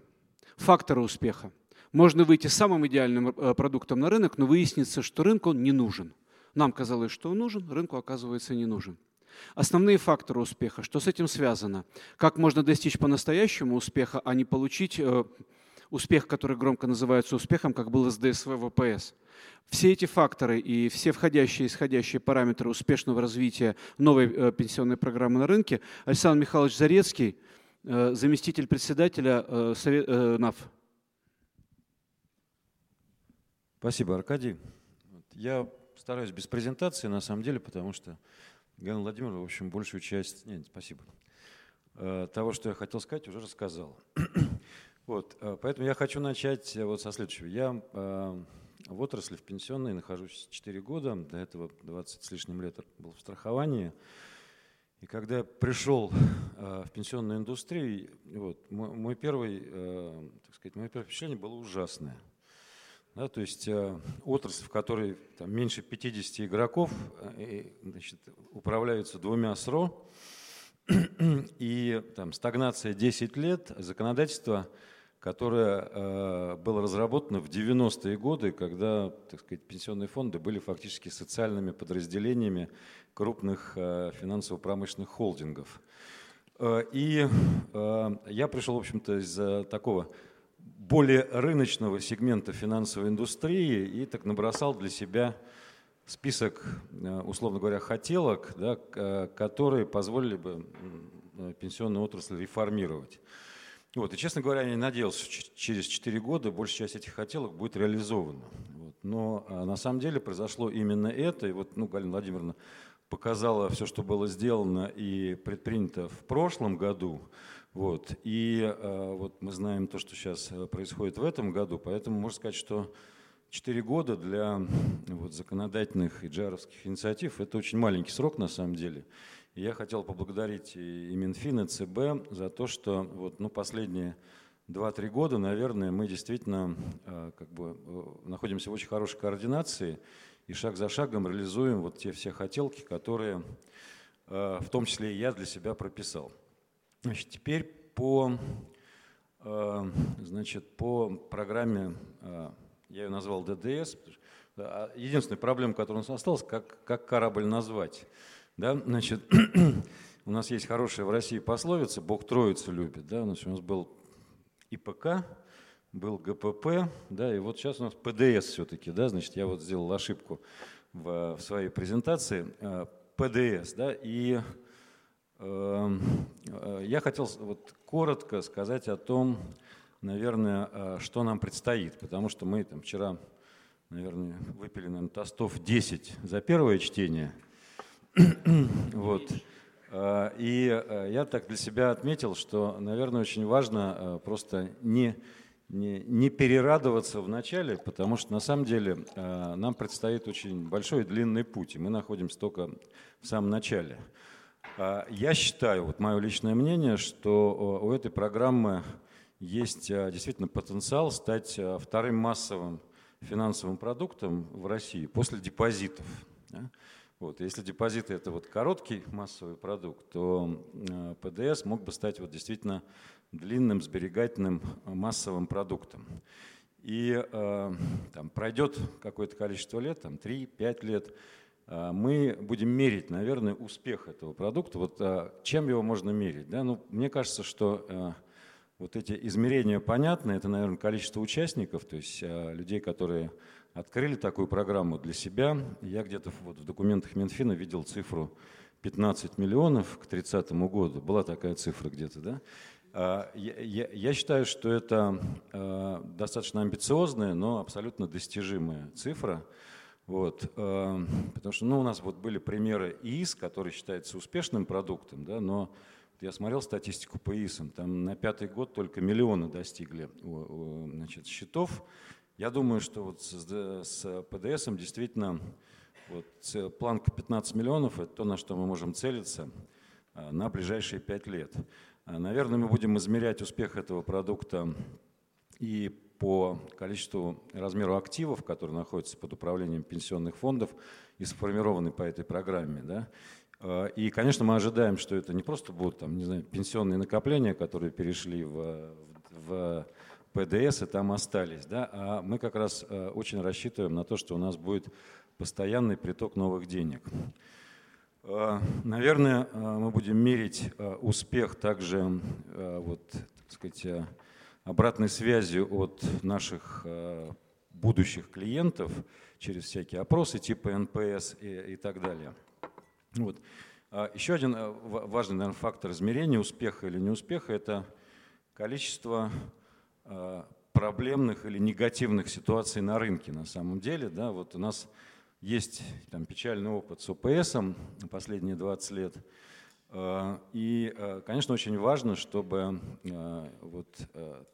Факторы успеха. Можно выйти самым идеальным э, продуктом на рынок, но выяснится, что рынку он не нужен. Нам казалось, что он нужен, рынку оказывается не нужен. Основные факторы успеха, что с этим связано? Как можно достичь по-настоящему успеха, а не получить э, успех, который громко называется успехом, как был СДСВ ВПС. Все эти факторы и все входящие и исходящие параметры успешного развития новой э, пенсионной программы на рынке Александр Михайлович Зарецкий, э, заместитель председателя э, Совет, НАФ. Спасибо, Аркадий. Я стараюсь без презентации, на самом деле, потому что Галина Владимировна, в общем, большую часть... Нет, спасибо. Того, что я хотел сказать, уже рассказал. Вот, поэтому я хочу начать вот со следующего. Я в отрасли, в пенсионной нахожусь 4 года, до этого 20 с лишним лет был в страховании. И когда я пришел э, в пенсионную индустрию, вот, мой, мой, первый, э, так сказать, мое первое впечатление было ужасное. Да, то есть э, отрасль, в которой там, меньше 50 игроков э, значит, управляются двумя СРО, и там, стагнация 10 лет, законодательство которое было разработано в 90-е годы, когда, так сказать, пенсионные фонды были фактически социальными подразделениями крупных финансово-промышленных холдингов. И я пришел, в общем-то, из такого более рыночного сегмента финансовой индустрии и так набросал для себя список, э, условно говоря, хотелок, да, которые позволили бы пенсионную отрасль реформировать. Вот, и, честно говоря, я не надеялся, что через 4 года большая часть этих хотелок будет реализована. Вот. Но а, на самом деле произошло именно это. И вот ну, Галина Владимировна показала все, что было сделано и предпринято в прошлом году. Вот. И э, вот мы знаем то, что сейчас э, происходит в этом году, поэтому можно сказать, что 4 года для вот, законодательных и джаровских инициатив – это очень маленький срок на самом деле. Я хотел поблагодарить и Минфин, и ЦБ за то, что вот, ну, последние 2-3 года, наверное, мы действительно э, как бы, находимся в очень хорошей координации и шаг за шагом реализуем вот те все хотелки, которые в том числе и я для себя прописал. Значит, теперь по, э, значит, по программе, э, я ее назвал ДДС. Единственная проблема, которая у нас осталась, как, как корабль назвать. Да? Значит, у нас есть хорошая в России пословица «Бог троицу любит». Да? Значит, у нас был ИПК, был ГПП, да, и вот сейчас у нас ПДС все-таки, да, значит, я вот сделал ошибку в, в своей презентации, э, ПДС, да, и Эм, э, я хотел вот коротко сказать о том, наверное, э, что нам предстоит, потому что мы там вчера, наверное, выпили, наверное, тостов 10 за первое чтение. Вот. Э, и я так для себя отметил, что, наверное, очень важно просто не, не, не перерадоваться в начале, потому что на самом деле нам предстоит очень большой и длинный путь, и мы находимся только в самом начале. А, я считаю, вот мое личное мнение, что у этой программы есть а, действительно потенциал стать а, вторым массовым финансовым продуктом в России после депозитов. Вот. Если депозиты это вот короткий массовый продукт, то ПДС мог бы стать вот действительно длинным сберегательным массовым продуктом. И э, там, пройдет какое-то количество лет, там 3-5 лет, а, мы будем мерить, наверное, успех этого продукта. Вот а, чем его можно мерить? Да? Ну, мне кажется, что а, вот эти измерения понятны. Это, наверное, количество участников, то есть людей, которые открыли такую программу для себя. Я где-то вот в документах Минфина видел цифру 15 миллионов к 30 году. Была такая цифра где-то, да? Я, я, я считаю, что это достаточно амбициозная, но абсолютно достижимая цифра. Вот, э, потому что ну, у нас вот были примеры ИИС, который считается успешным продуктом, да, но я смотрел статистику по ИИСам, там на пятый год только миллионы достигли значит, счетов. Я думаю, что вот с, с ПДСом действительно вот, планка 15 миллионов – это то, на что мы можем целиться э, на ближайшие пять лет. Э, наверное, мы будем измерять успех этого продукта и по количеству, размеру активов, которые находятся под управлением пенсионных фондов и сформированы по этой программе. Да? Э, и, конечно, мы ожидаем, что это не просто будут там, не знаю, пенсионные накопления, которые перешли в, в ПДС и там остались, да? а мы как раз э, очень рассчитываем на то, что у нас будет постоянный приток новых денег. Э, наверное, мы будем мерить успех также вот, так сказать, обратной связи от наших э, будущих клиентов через всякие опросы типа NPS и, и так далее. Вот. А еще один э, важный наверное, фактор измерения успеха или неуспеха – это количество э, проблемных или негативных ситуаций на рынке на самом деле. Да, вот у нас есть там, печальный опыт с ОПС последние 20 лет – Э, и, э, конечно, очень важно, чтобы э, вот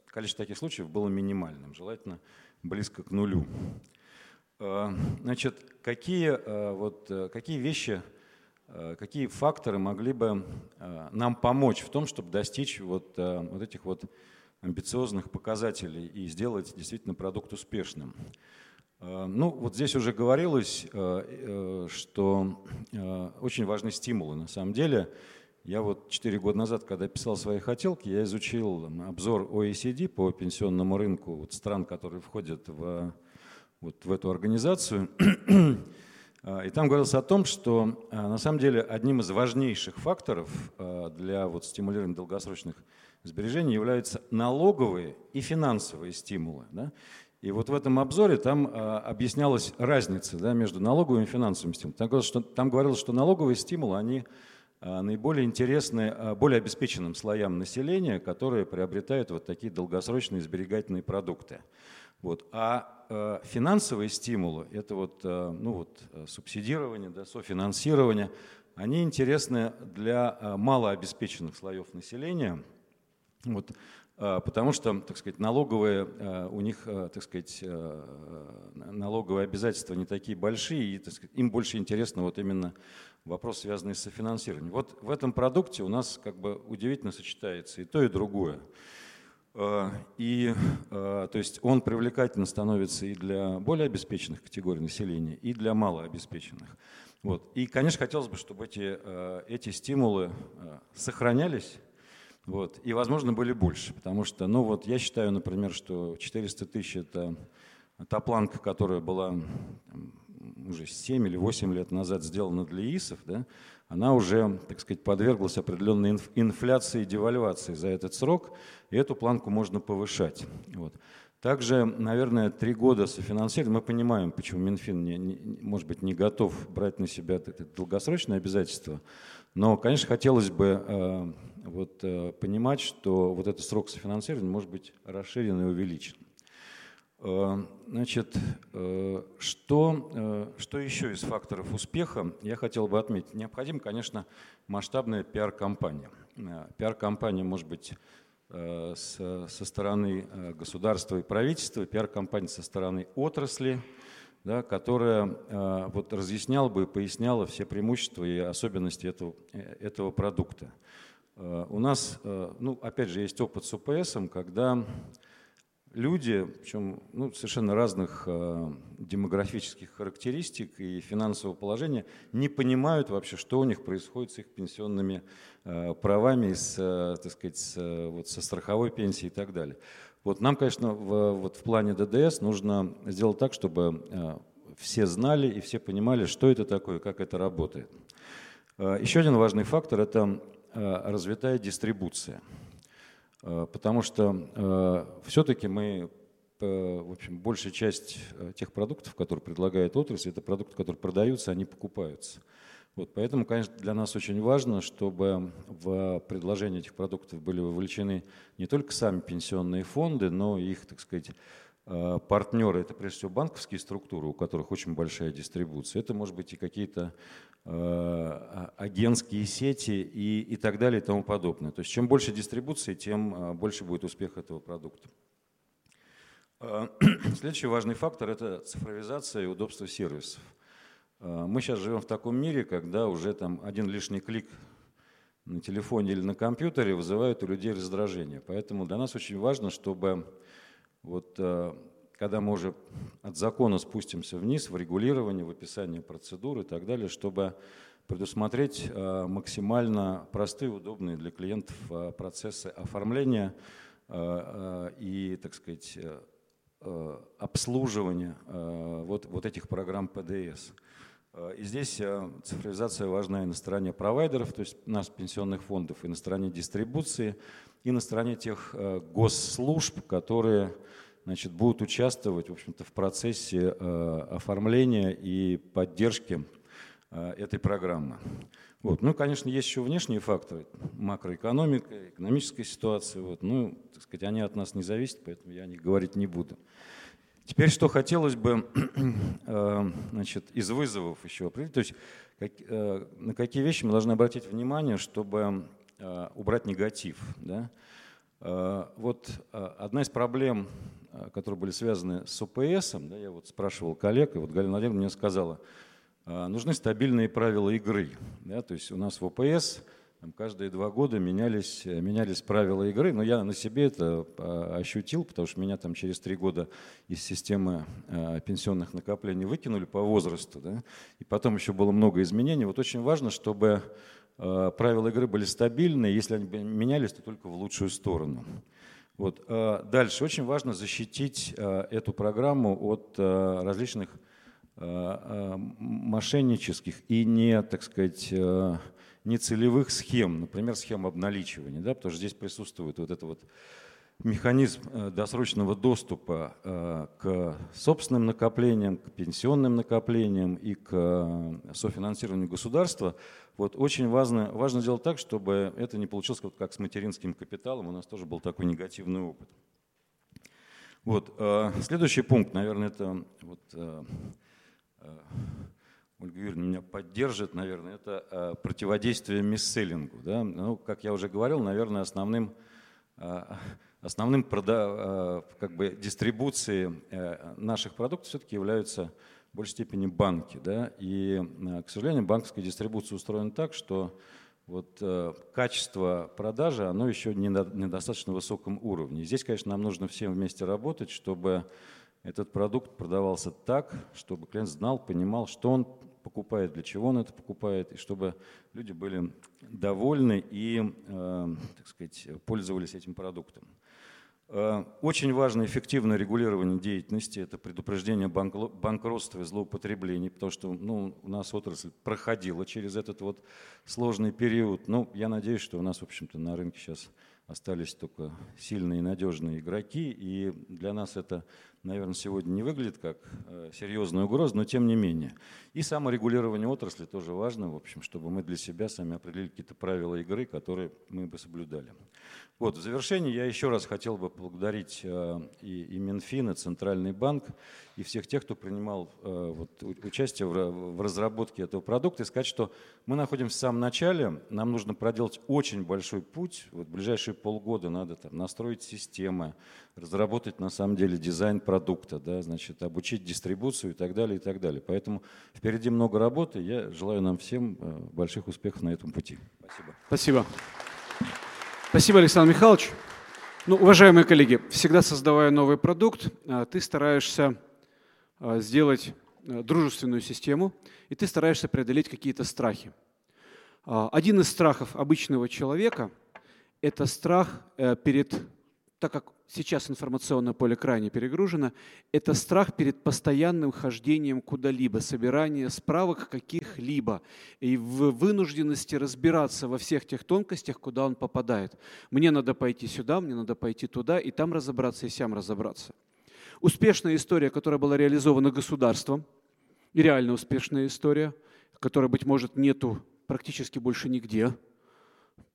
количество таких случаев было минимальным, желательно близко к нулю. Значит, какие, вот, какие вещи, какие факторы могли бы нам помочь в том, чтобы достичь вот, вот этих вот амбициозных показателей и сделать действительно продукт успешным? Ну, вот здесь уже говорилось, что очень важны стимулы на самом деле. Я вот 4 года назад, когда писал свои хотелки, я изучил обзор OECD по пенсионному рынку вот стран, которые входят в, вот в эту организацию. И там говорилось о том, что на самом деле одним из важнейших факторов для вот стимулирования долгосрочных сбережений являются налоговые и финансовые стимулы. Да? И вот в этом обзоре там объяснялась разница да, между налоговыми и финансовыми стимулами. Там говорилось, что, там говорилось, что налоговые стимулы, они наиболее интересны более обеспеченным слоям населения, которые приобретают вот такие долгосрочные сберегательные продукты. Вот. А э, финансовые стимулы, это вот, э, ну вот, э, субсидирование, да, софинансирование, они интересны для э, малообеспеченных слоев населения, вот, э, потому что, так сказать, налоговые, э, у них, э, так сказать, налоговые обязательства не такие большие, и так сказать, им больше интересно вот именно вопрос, связанный с софинансированием. Вот в этом продукте у нас как бы удивительно сочетается и то, и другое. И, то есть он привлекательно становится и для более обеспеченных категорий населения, и для малообеспеченных. Вот. И, конечно, хотелось бы, чтобы эти, эти стимулы сохранялись, вот, и, возможно, были больше. Потому что, ну вот, я считаю, например, что 400 тысяч – это та планка, которая была там, уже 7 или 8 лет назад сделана для ИСов, да, она уже, так сказать, подверглась определенной инфляции и девальвации за этот срок, и эту планку можно повышать. Вот. Также, наверное, три года софинансирования. Мы понимаем, почему Минфин, не, не, может быть, не готов брать на себя это долгосрочное обязательство. Но, конечно, хотелось бы э, вот, э, понимать, что вот этот срок софинансирования может быть расширен и увеличен. Э, значит, что, что еще из факторов успеха я хотел бы отметить? Необходима, конечно, масштабная пиар-компания. Пиар-компания может быть со стороны государства и правительства, пиар-компания со стороны отрасли, да, которая вот, разъясняла бы и поясняла все преимущества и особенности этого, этого продукта. У нас, ну, опять же, есть опыт с ОПС, когда люди, причем ну, совершенно разных э, демографических характеристик и финансового положения, не понимают вообще, что у них происходит с их пенсионными э, правами, с, э, так сказать, с, э, вот, со страховой пенсией и так далее. Вот нам, конечно, в, вот в плане ДДС нужно сделать так, чтобы э, все знали и все понимали, что это такое, как это работает. Э, еще один важный фактор – это э, развитая дистрибуция. Потому что все-таки мы, в общем, большая часть тех продуктов, которые предлагает отрасль, это продукты, которые продаются, они покупаются. Вот, поэтому, конечно, для нас очень важно, чтобы в предложение этих продуктов были вовлечены не только сами пенсионные фонды, но и их, так сказать, партнеры. Это прежде всего банковские структуры, у которых очень большая дистрибуция. Это, может быть, и какие-то Э, а, агентские сети и, и так далее и тому подобное. То есть чем больше дистрибуции, тем э, больше будет успех этого продукта. Э, следующий важный фактор – это цифровизация и удобство сервисов. Мы сейчас живем в таком мире, когда уже там один лишний клик на телефоне или на компьютере вызывает у людей раздражение. Поэтому для нас очень важно, чтобы вот когда мы уже от закона спустимся вниз в регулирование, в описание процедур и так далее, чтобы предусмотреть э, максимально простые, удобные для клиентов э, процессы оформления э, и, так сказать, обслуживания вот, вот этих программ ПДС. И здесь цифровизация важна и на стороне провайдеров, то есть нас, пенсионных фондов, и на стороне дистрибуции, и на стороне тех госслужб, которые значит, будут участвовать в, общем-то, в процессе э, оформления и поддержки э, этой программы. Вот. Ну, конечно, есть еще внешние факторы, макроэкономика, экономическая ситуация. Вот. Ну, так сказать, они от нас не зависят, поэтому я о них говорить не буду. Теперь, что хотелось бы э, значит, из вызовов еще определить, то есть как, на какие вещи мы должны обратить внимание, чтобы убрать негатив. Да? Вот одна из проблем Э, которые были связаны с ОПС, да, я вот спрашивал коллег, и вот Галина Владимировна мне сказала, «А, нужны стабильные правила игры. Да, то есть у нас в ОПС каждые два года менялись, менялись правила игры, но я на себе это а, ощутил, потому что меня там через три года из системы а, пенсионных накоплений выкинули по возрасту, да, и потом еще было много изменений. Вот очень важно, чтобы правила игры были стабильны, если они менялись, то только в лучшую сторону. Вот. Дальше. Очень важно защитить эту программу от различных мошеннических и не, так сказать, нецелевых схем, например, схем обналичивания, да, потому что здесь присутствует вот это вот механизм э, досрочного доступа э, к собственным накоплениям, к пенсионным накоплениям и к э, софинансированию государства. Вот очень важно, важно сделать так, чтобы это не получилось как с материнским капиталом. У нас тоже был такой негативный опыт. Вот. Следующий пункт, наверное, это вот, Ольга Юрьевна меня поддержит, наверное, это э, противодействие мисселлингу. Да? Ну, как я уже говорил, наверное, основным, э, основным прода, э, как бы дистрибуции наших продуктов все-таки являются в большей степени банки. Да? И, к сожалению, банковская дистрибуция устроена так, что вот, качество продажи, оно еще не на недостаточно высоком уровне. Здесь, конечно, нам нужно всем вместе работать, чтобы этот продукт продавался так, чтобы клиент знал, понимал, что он покупает, для чего он это покупает, и чтобы люди были довольны и, э, так сказать, пользовались этим продуктом. Э, очень важно эффективное регулирование деятельности, это предупреждение банкротства и злоупотреблений, потому что ну, у нас отрасль проходила через этот вот сложный период. Ну, я надеюсь, что у нас, в общем-то, на рынке сейчас остались только сильные и надежные игроки, и для нас это наверное, сегодня не выглядит как э, серьезная угроза, но тем не менее. И саморегулирование отрасли тоже важно, в общем, чтобы мы для себя сами определили какие-то правила игры, которые мы бы соблюдали. Вот, в завершении я еще раз хотел бы поблагодарить э, и, и Минфин, и Центральный банк, и всех тех, кто принимал э, вот, участие в, в разработке этого продукта, и сказать, что мы находимся в самом начале, нам нужно проделать очень большой путь, вот в ближайшие полгода надо там, настроить системы, разработать на самом деле дизайн продукта, да, значит, обучить дистрибуцию и так далее, и так далее. Поэтому впереди много работы, я желаю нам всем э, больших успехов на этом пути. Спасибо. Спасибо. Спасибо, Александр Михайлович. Ну, уважаемые коллеги, всегда создавая новый продукт, э, ты стараешься э, сделать дружественную систему, и ты стараешься преодолеть какие-то страхи. Один из страхов обычного человека – это страх перед так как сейчас информационное поле крайне перегружено, это страх перед постоянным хождением куда-либо, собирание справок каких-либо и в вынужденности разбираться во всех тех тонкостях, куда он попадает. Мне надо пойти сюда, мне надо пойти туда, и там разобраться, и сям разобраться. Успешная история, которая была реализована государством, и реально успешная история, которая, быть может, нету практически больше нигде,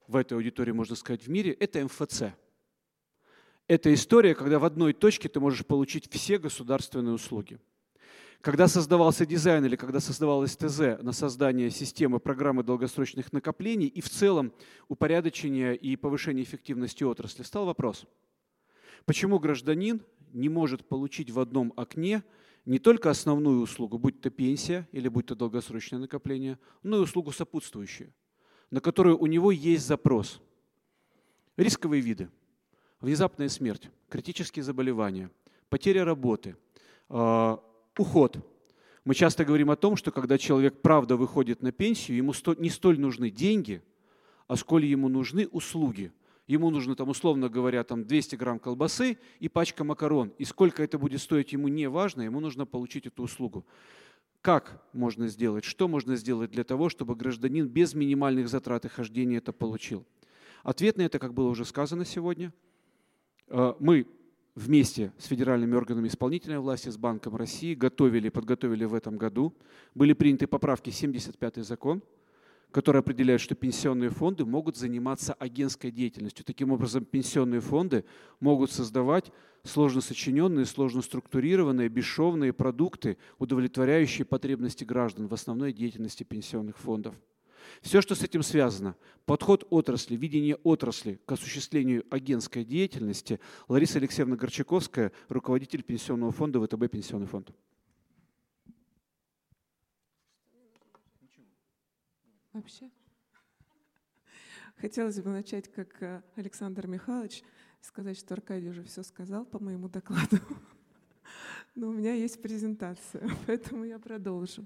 в этой аудитории, можно сказать, в мире, это МФЦ – это история, когда в одной точке ты можешь получить все государственные услуги. Когда создавался дизайн или когда создавалась ТЗ на создание системы программы долгосрочных накоплений и в целом упорядочение и повышение эффективности отрасли, стал вопрос, почему гражданин не может получить в одном окне не только основную услугу, будь то пенсия или будь то долгосрочное накопление, но и услугу сопутствующую, на которую у него есть запрос. Рисковые виды – внезапная смерть, критические заболевания, потеря работы, а, уход. Мы часто говорим о том, что когда человек правда выходит на пенсию, ему не столь нужны деньги, а сколь ему нужны услуги. Ему нужно, там, условно говоря, там 200 грамм колбасы и пачка макарон. И сколько это будет стоить, ему не важно, ему нужно получить эту услугу. Как можно сделать, что можно сделать для того, чтобы гражданин без минимальных затрат и хождения это получил? Ответ на это, как было уже сказано сегодня – мы вместе с федеральными органами исполнительной власти, с Банком России готовили, подготовили в этом году. Были приняты поправки 75-й закон, который определяет, что пенсионные фонды могут заниматься агентской деятельностью. Таким образом, пенсионные фонды могут создавать сложно сочиненные, сложно структурированные, бесшовные продукты, удовлетворяющие потребности граждан в основной деятельности пенсионных фондов. Все, что с этим связано, подход отрасли, видение отрасли к осуществлению агентской деятельности, Лариса Алексеевна Горчаковская, руководитель пенсионного фонда ВТБ «Пенсионный фонд». Вообще? Хотелось бы начать, как э, Александр Михайлович, сказать, что Аркадий уже все сказал по моему докладу. Но у меня есть презентация, поэтому я продолжу.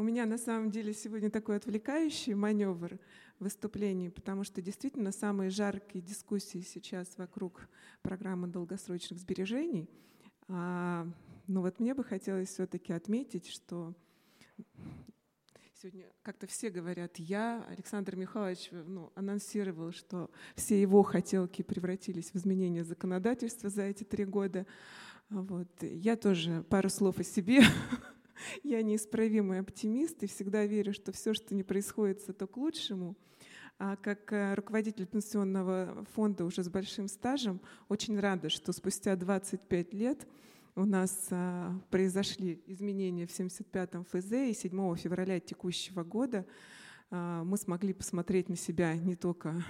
У меня на самом деле сегодня такой отвлекающий маневр выступлений, потому что действительно самые жаркие дискуссии сейчас вокруг программы долгосрочных сбережений. А, но вот мне бы хотелось все-таки отметить, что Сегодня как-то все говорят, я, Александр Михайлович, ну, анонсировал, что все его хотелки превратились в изменение законодательства за эти три года. Вот. Я тоже пару слов о себе. Я неисправимый оптимист и всегда верю, что все, что не происходит, то к лучшему. А как э, руководитель пенсионного фонда уже с большим стажем, очень рада, что спустя 25 лет у нас а, произошли изменения в 75-м ФЗ, и 7 февраля текущего года а, мы смогли посмотреть на себя не только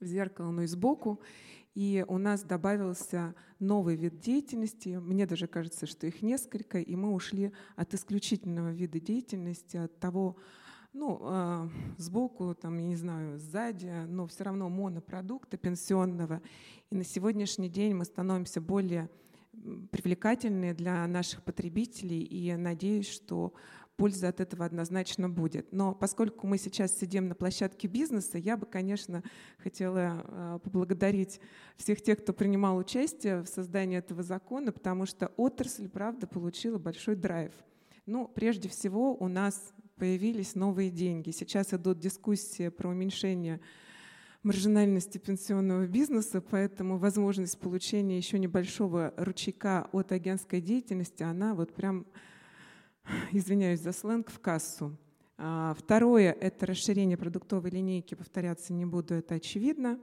в зеркало, но и сбоку. И у нас добавился новый вид деятельности. Мне даже кажется, что их несколько, и мы ушли от исключительного вида деятельности, от того, ну, э, сбоку, там, я не знаю, сзади, но все равно монопродукта пенсионного. И на сегодняшний день мы становимся более привлекательные для наших потребителей, и надеюсь, что польза от этого однозначно будет. Но поскольку мы сейчас сидим на площадке бизнеса, я бы, конечно, хотела а, поблагодарить всех тех, кто принимал участие в создании этого закона, потому что отрасль, правда, получила большой драйв. Ну, прежде всего, у нас появились новые деньги. Сейчас идут дискуссии про уменьшение маржинальности пенсионного бизнеса, поэтому возможность получения еще небольшого ручейка от агентской деятельности, она вот прям, извиняюсь за сленг, в кассу. А, второе – это расширение продуктовой линейки, повторяться не буду, это очевидно.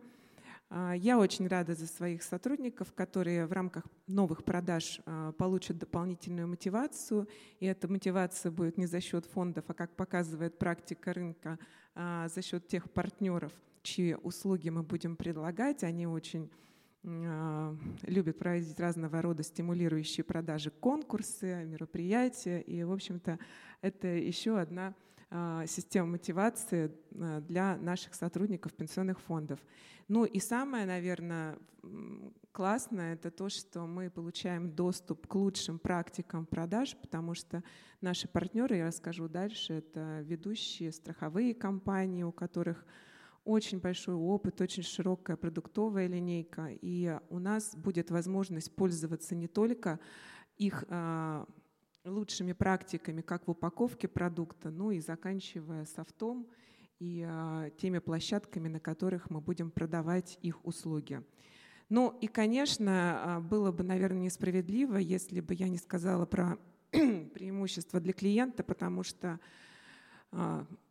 А, я очень рада за своих сотрудников, которые в рамках новых продаж а, получат дополнительную мотивацию. И эта мотивация будет не за счет фондов, а, как показывает практика рынка, за счет тех партнеров, чьи услуги мы будем предлагать. Они очень а, любят проводить разного рода стимулирующие продажи, конкурсы, мероприятия. И, в общем-то, это еще одна а, система мотивации а, для наших сотрудников пенсионных фондов. Ну и самое, наверное, классное – это то, что мы получаем доступ к лучшим практикам продаж, потому что наши партнеры, я расскажу дальше, это ведущие страховые компании, у которых очень большой опыт, очень широкая продуктовая линейка, и у нас будет возможность пользоваться не только их а, лучшими практиками, как в упаковке продукта, но и заканчивая софтом и а, теми площадками, на которых мы будем продавать их услуги. Ну и, конечно, а, было бы, наверное, несправедливо, если бы я не сказала про преимущества для клиента, потому что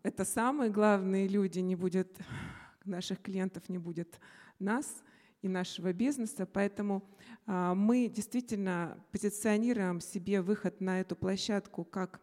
это самые главные люди, не будет наших клиентов, не будет нас и нашего бизнеса. Поэтому а, мы действительно позиционируем себе выход на эту площадку как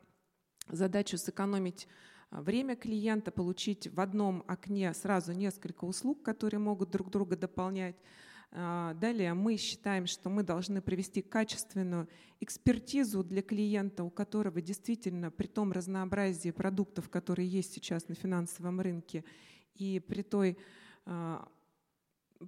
задачу сэкономить а, время клиента, получить в одном окне сразу несколько услуг, которые могут друг друга дополнять, а, далее мы считаем, что мы должны провести качественную экспертизу для клиента, у которого действительно при том разнообразии продуктов, которые есть сейчас на финансовом рынке, и при той а,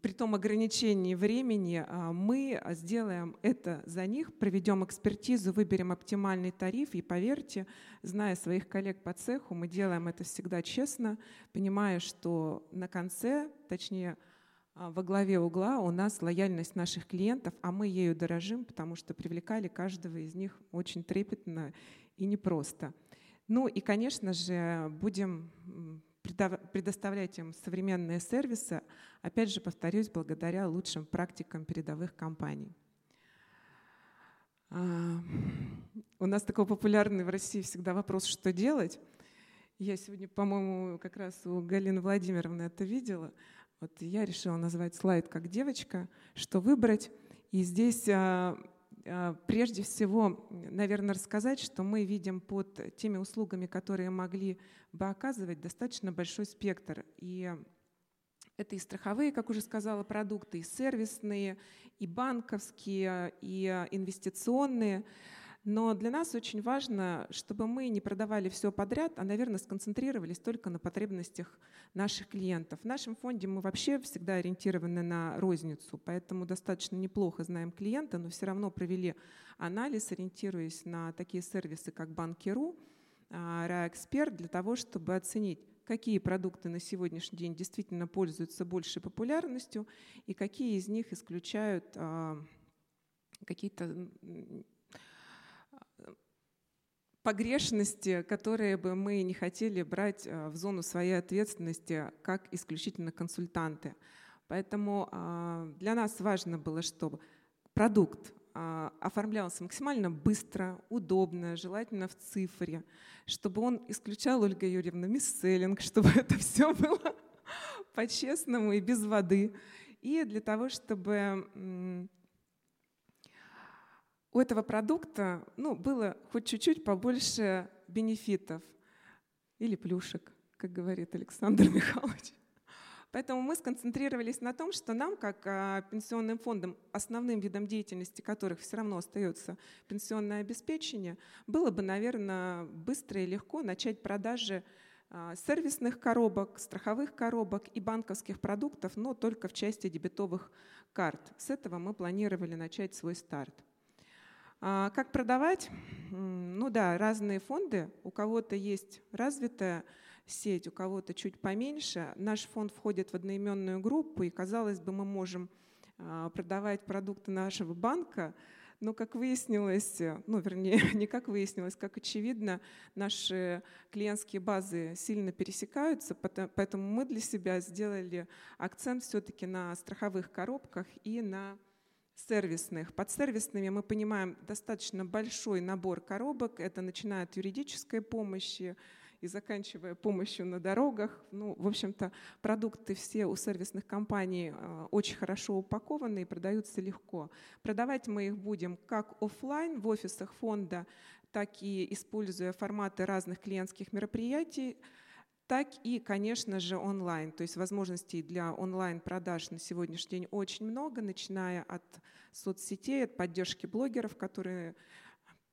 при том ограничении времени а, мы сделаем это за них, проведем экспертизу, выберем оптимальный тариф. И поверьте, зная своих коллег по цеху, мы делаем это всегда честно, понимая, что на конце, точнее, а, во главе угла у нас лояльность наших клиентов, а мы ею дорожим, потому что привлекали каждого из них очень трепетно и непросто. Ну и, конечно же, будем предоставлять им современные сервисы, опять же, повторюсь, благодаря лучшим практикам передовых компаний. А, у нас такой популярный в России всегда вопрос, что делать. Я сегодня, по-моему, как раз у Галины Владимировны это видела. Вот я решила назвать слайд как девочка, что выбрать. И здесь а, а, прежде всего, наверное, рассказать, что мы видим под теми услугами, которые могли бы оказывать, достаточно большой спектр. И это и страховые, как уже сказала, продукты, и сервисные, и банковские, и инвестиционные. Но для нас очень важно, чтобы мы не продавали все подряд, а, наверное, сконцентрировались только на потребностях наших клиентов. В нашем фонде мы вообще всегда ориентированы на розницу, поэтому достаточно неплохо знаем клиента, но все равно провели анализ, ориентируясь на такие сервисы, как Банкиру, РАЭксперт для того, чтобы оценить, какие продукты на сегодняшний день действительно пользуются большей популярностью и какие из них исключают какие-то погрешности, которые бы мы не хотели брать э, в зону своей ответственности как исключительно консультанты. Поэтому а, для нас важно было, чтобы продукт а, оформлялся максимально быстро, удобно, желательно в цифре, чтобы он исключал, Ольга Юрьевна, мисселлинг, чтобы это все было по-честному и без воды. И для того, чтобы у этого продукта ну, было хоть чуть-чуть побольше бенефитов или плюшек, как говорит Александр Михайлович. Поэтому мы сконцентрировались на том, что нам, как а, пенсионным фондам, основным видом деятельности которых все равно остается пенсионное обеспечение, было бы, наверное, быстро и легко начать продажи а, сервисных коробок, страховых коробок и банковских продуктов, но только в части дебетовых карт. С этого мы планировали начать свой старт. А как продавать? Ну да, разные фонды. У кого-то есть развитая сеть, у кого-то чуть поменьше. Наш фонд входит в одноименную группу, и, казалось бы, мы можем а, продавать продукты нашего банка, но, как выяснилось, ну, вернее, не как выяснилось, как очевидно, наши клиентские базы сильно пересекаются, поэтому мы для себя сделали акцент все-таки на страховых коробках и на сервисных. Под сервисными мы понимаем достаточно большой набор коробок. Это начиная от юридической помощи и заканчивая помощью на дорогах. Ну, в общем-то, продукты все у сервисных компаний э, очень хорошо упакованы и продаются легко. Продавать мы их будем как офлайн в офисах фонда, так и используя форматы разных клиентских мероприятий так и, конечно же, онлайн. То есть возможностей для онлайн-продаж на сегодняшний день очень много, начиная от соцсетей, от поддержки блогеров, которые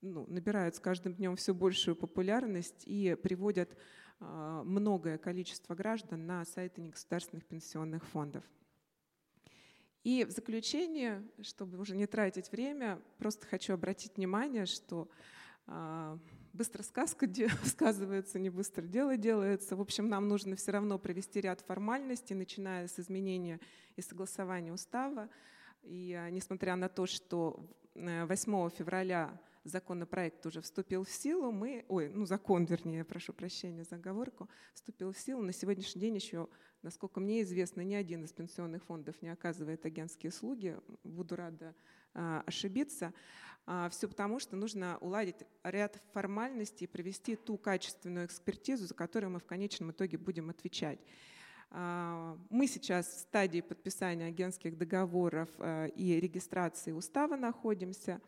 ну, набирают с каждым днем все большую популярность и приводят э, многое количество граждан на сайты негосударственных пенсионных фондов. И в заключение, чтобы уже не тратить время, просто хочу обратить внимание, что э, быстро сказка сказывается, не быстро дело делается. В общем, нам нужно все равно провести ряд формальностей, начиная с изменения и согласования устава. И а, несмотря на то, что 8 э, февраля законопроект уже вступил в силу, мы, ой, ну закон, вернее, прошу прощения за оговорку, вступил в силу. На сегодняшний день еще, насколько мне известно, ни один из пенсионных фондов не оказывает агентские услуги. Буду рада ошибиться. А, Все потому, что нужно уладить ряд формальностей и провести ту качественную экспертизу, за которую мы в конечном итоге будем отвечать. А, мы сейчас в стадии подписания агентских договоров и регистрации устава находимся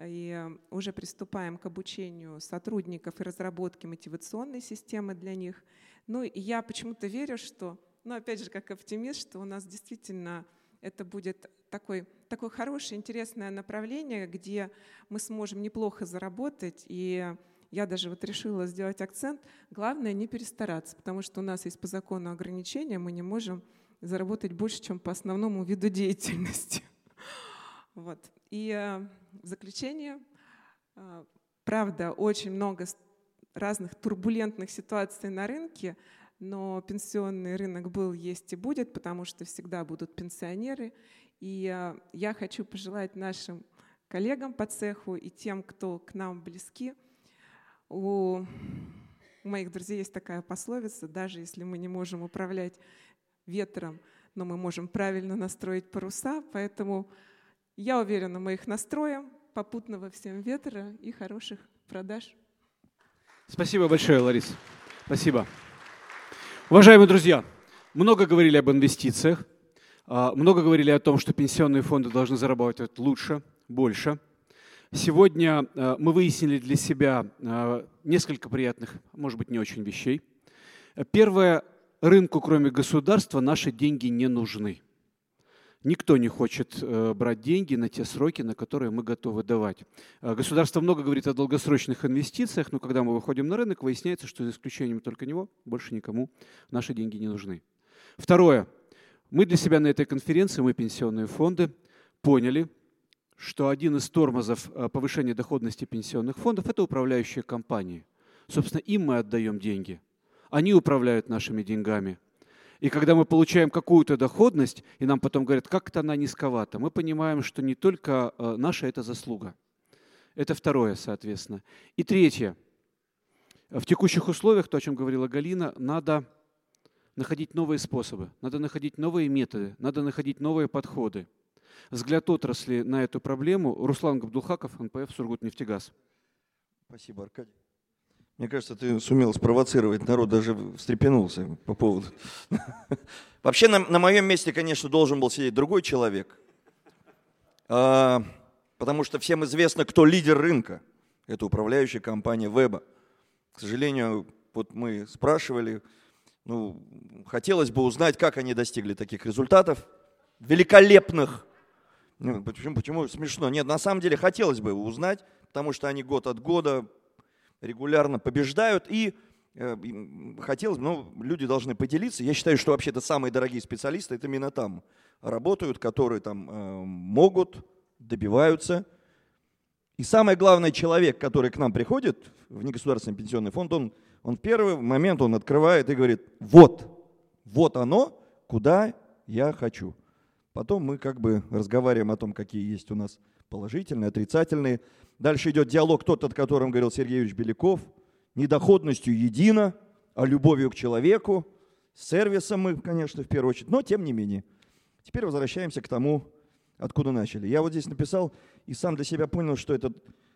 и уже приступаем к обучению сотрудников и разработке мотивационной системы для них. Ну и я почему-то верю, что, ну опять же, как оптимист, что у нас действительно это будет такой, такое хорошее, интересное направление, где мы сможем неплохо заработать. И я даже вот решила сделать акцент. Главное не перестараться, потому что у нас есть по закону ограничения, мы не можем заработать больше, чем по основному виду деятельности. Вот. И э, в заключение, э, правда, очень много разных турбулентных ситуаций на рынке, но пенсионный рынок был, есть и будет, потому что всегда будут пенсионеры. И э, я хочу пожелать нашим коллегам по цеху и тем, кто к нам близки. У моих друзей есть такая пословица, даже если мы не можем управлять ветром, но мы можем правильно настроить паруса, поэтому я уверена, мы их настроим, попутного всем ветра и хороших продаж. Спасибо большое, Лариса. Спасибо. Уважаемые друзья, много говорили об инвестициях, а, много говорили о том, что пенсионные фонды должны зарабатывать лучше, больше. Сегодня а, мы выяснили для себя а, несколько приятных, может быть, не очень вещей. Первое, рынку, кроме государства, наши деньги не нужны. Никто не хочет э, брать деньги на те сроки, на которые мы готовы давать. Э, государство много говорит о долгосрочных инвестициях, но когда мы выходим на рынок, выясняется, что за исключением только него больше никому наши деньги не нужны. Второе. Мы для себя на этой конференции, мы пенсионные фонды, поняли, что один из тормозов э, повышения доходности пенсионных фондов – это управляющие компании. Собственно, им мы отдаем деньги. Они управляют нашими деньгами. И когда мы получаем какую-то доходность, и нам потом говорят, как это она низковата, мы понимаем, что не только э, наша это заслуга. Это второе, соответственно. И третье. В текущих условиях, то, о чем говорила Галина, надо находить новые способы, надо находить новые методы, надо находить новые подходы. Взгляд отрасли на эту проблему. Руслан Габдулхаков, НПФ «Сургутнефтегаз». Спасибо, Аркадий. Мне кажется, ты сумел спровоцировать народ, даже встрепенулся по поводу. Вообще, на, на моем месте, конечно, должен был сидеть другой человек. А, потому что всем известно, кто лидер рынка. Это управляющая компания Веба. К сожалению, вот мы спрашивали, ну, хотелось бы узнать, как они достигли таких результатов, великолепных. Ну, почему, почему смешно? Нет, на самом деле хотелось бы узнать, потому что они год от года регулярно побеждают. И э, хотелось бы, ну, люди должны поделиться. Я считаю, что вообще-то самые дорогие специалисты это именно там работают, которые там э, могут, добиваются. И самое главное, человек, который к нам приходит в негосударственный пенсионный фонд, он, он в первый момент он открывает и говорит, вот, вот оно, куда я хочу. Потом мы как бы разговариваем о том, какие есть у нас положительные, отрицательные. Дальше идет диалог тот, о котором говорил Сергей Юрьевич Беляков. Недоходностью едино, а любовью к человеку. Сервисом мы, конечно, в первую очередь, но тем не менее. Теперь возвращаемся к тому, откуда начали. Я вот здесь написал и сам для себя понял, что это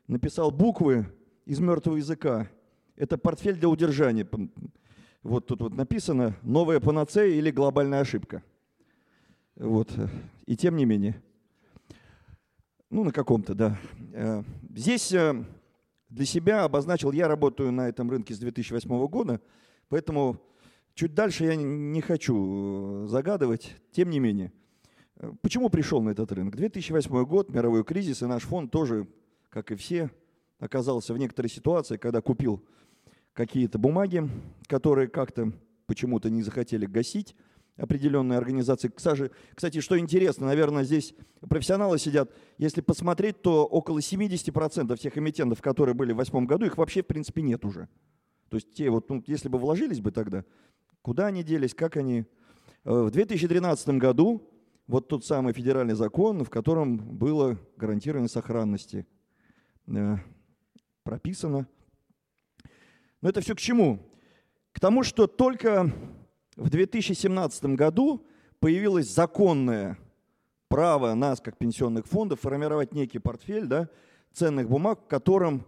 написал буквы из мертвого языка. Это портфель для удержания. Вот тут вот написано «Новая панацея» или «Глобальная ошибка». Вот. И тем не менее. Ну, на каком-то, да. Э, здесь э, для себя обозначил, я работаю на этом рынке с 2008 года, поэтому чуть дальше я не хочу э, загадывать. Тем не менее, почему пришел на этот рынок? 2008 год, мировой кризис, и наш фонд тоже, как и все, оказался в некоторой ситуации, когда купил какие-то бумаги, которые как-то почему-то не захотели гасить, определенные организации. Кстати, что интересно, наверное, здесь профессионалы сидят. Если посмотреть, то около 70% тех эмитентов, которые были в 2008 году, их вообще в принципе нет уже. То есть те вот, ну, если бы вложились бы тогда, куда они делись, как они... Э, в 2013 году вот тот самый федеральный закон, в котором было гарантирование сохранности, э, прописано. Но это все к чему? К тому, что только в 2017 году появилось законное право нас, как пенсионных фондов, формировать некий портфель да, ценных бумаг, в котором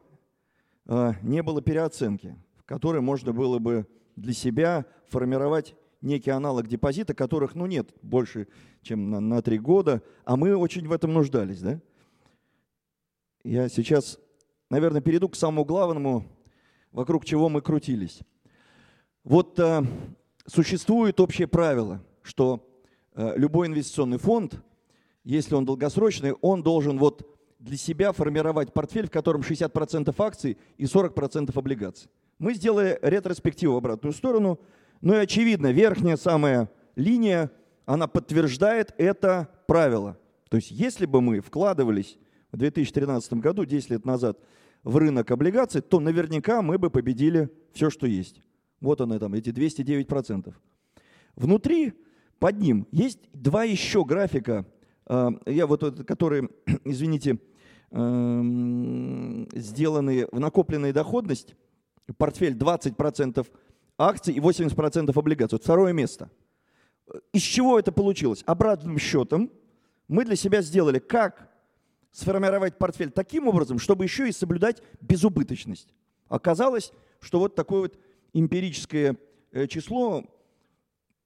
э, не было переоценки, в которой можно было бы для себя формировать некий аналог депозита, которых ну, нет больше, чем на, на 3 года, а мы очень в этом нуждались. Да? Я сейчас, наверное, перейду к самому главному, вокруг чего мы крутились. Вот э, существует общее правило, что э, любой инвестиционный фонд, если он долгосрочный, он должен вот для себя формировать портфель, в котором 60% акций и 40% облигаций. Мы сделали ретроспективу в обратную сторону, но и очевидно, верхняя самая линия, она подтверждает это правило. То есть если бы мы вкладывались в 2013 году, 10 лет назад, в рынок облигаций, то наверняка мы бы победили все, что есть. Вот она там, эти 209%. Внутри, под ним, есть два еще графика, а, я вот, которые, извините, эм, сделаны в накопленной доходность, портфель 20% акций и 80% облигаций. Вот второе место. Из чего это получилось? Обратным счетом мы для себя сделали, как сформировать портфель таким образом, чтобы еще и соблюдать безубыточность. Оказалось, что вот такой вот эмпирическое э, число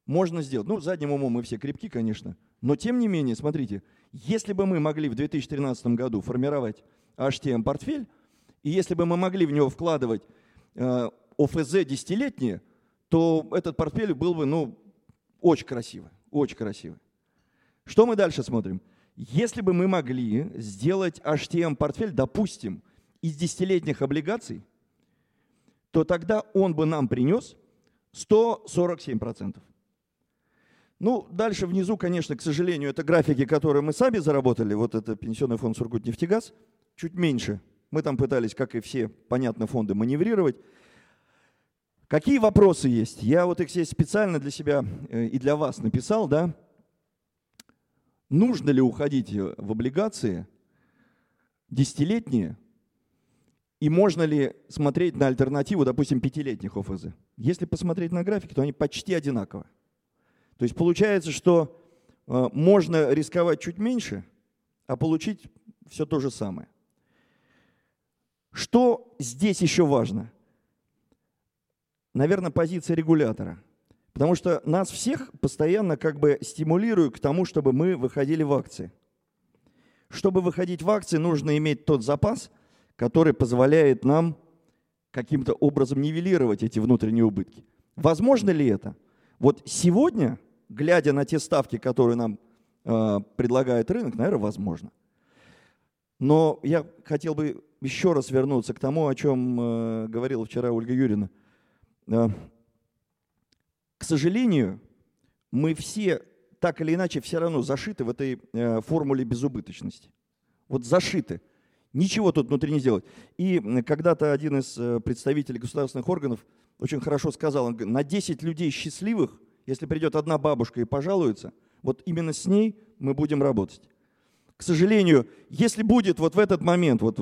можно сделать. Ну, задним умом мы все крепки, конечно. Но тем не менее, смотрите, если бы мы могли в 2013 году формировать HTM-портфель, и если бы мы могли в него вкладывать э, ОФЗ десятилетние, то этот портфель был бы, ну, очень красивый, очень красивый. Что мы дальше смотрим? Если бы мы могли сделать HTM-портфель, допустим, из десятилетних облигаций, то тогда он бы нам принес 147%. Ну, дальше внизу, конечно, к сожалению, это графики, которые мы сами заработали. Вот это пенсионный фонд Сургутнефтегаз, чуть меньше. Мы там пытались, как и все, понятно, фонды маневрировать. Какие вопросы есть? Я вот их здесь специально для себя э, и для вас написал, да? Нужно ли уходить в облигации десятилетние? И можно ли смотреть на альтернативу, допустим, пятилетних ОФЗ? Если посмотреть на графики, то они почти одинаковы. То есть получается, что э, можно рисковать чуть меньше, а получить все то же самое. Что здесь еще важно? Наверное, позиция регулятора. Потому что нас всех постоянно как бы стимулируют к тому, чтобы мы выходили в акции. Чтобы выходить в акции, нужно иметь тот запас, который позволяет нам каким-то образом нивелировать эти внутренние убытки. Возможно ли это? Вот сегодня, глядя на те ставки, которые нам э, предлагает рынок, наверное, возможно. Но я хотел бы еще раз вернуться к тому, о чем э, говорила вчера Ольга Юрьевна. Э, к сожалению, мы все так или иначе все равно зашиты в этой э, формуле безубыточности. Вот зашиты. Ничего тут внутри не сделать. И когда-то один из э, представителей государственных органов очень хорошо сказал, он, на 10 людей счастливых, если придет одна бабушка и пожалуется, вот именно с ней мы будем работать. К сожалению, если будет вот в этот момент, вот,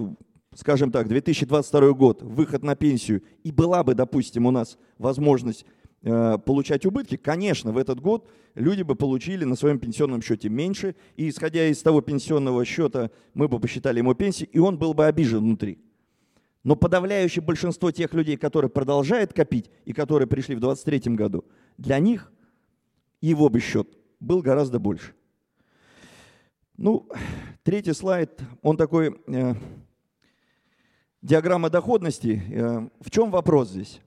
скажем так, 2022 год, выход на пенсию, и была бы, допустим, у нас возможность получать убытки, конечно, в этот год люди бы получили на своем пенсионном счете меньше, и исходя из того пенсионного счета, мы бы посчитали ему пенсию, и он был бы обижен внутри. Но подавляющее большинство тех людей, которые продолжают копить и которые пришли в 2023 году, для них его бы счет был гораздо больше. Ну, третий слайд, он такой, э, диаграмма доходности. Э, в чем вопрос здесь?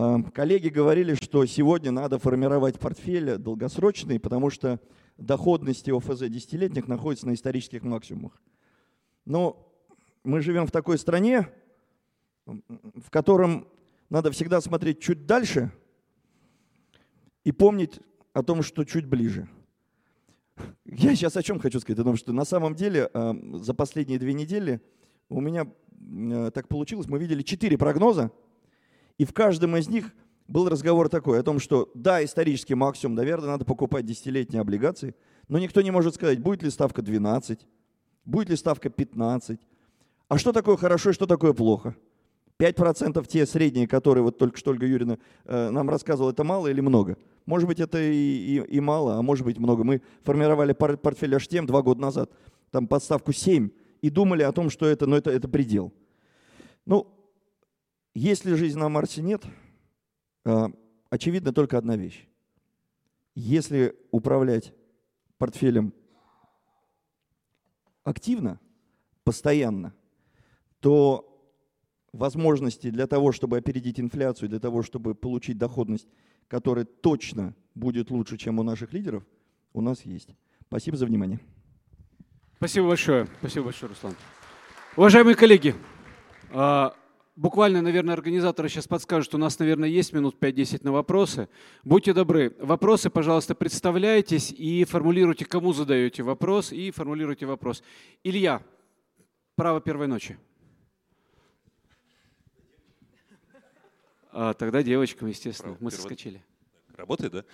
Э, коллеги говорили, что сегодня надо формировать портфель долгосрочный, потому что доходности ОФЗ десятилетних находятся на исторических максимумах. Но мы живем в такой стране, в котором надо всегда смотреть чуть дальше и помнить о том, что чуть ближе – я сейчас о чем хочу сказать? О том, что на самом деле а, за последние две недели у меня а, так получилось, мы видели четыре прогноза, и в каждом из них был разговор такой о том, что да, исторический максимум, наверное, надо покупать десятилетние облигации, но никто не может сказать, будет ли ставка 12, будет ли ставка 15, а что такое хорошо и что такое плохо. 5% те средние, которые вот только что Ольга Юрьевна э, нам рассказывала, это мало или много? Может быть, это и, и, и мало, а может быть много. Мы формировали портфель H-тем два года назад, там подставку 7, и думали о том, что это, ну, это, это предел. Ну, если жизнь на Марсе нет, а, очевидно только одна вещь. Если управлять портфелем активно, постоянно, то возможности для того, чтобы опередить инфляцию, для того, чтобы получить доходность который точно будет лучше, чем у наших лидеров, у нас есть. Спасибо за внимание. Спасибо большое. Спасибо большое, Руслан. Уважаемые коллеги, а, буквально, наверное, организаторы сейчас подскажут, что у нас, наверное, есть минут 5-10 на вопросы. Будьте добры, вопросы, пожалуйста, представляйтесь и формулируйте, кому задаете вопрос, и формулируйте вопрос. Илья, право первой ночи. А, тогда девочкам, естественно. Право, Мы перевод... соскочили. Работает, да?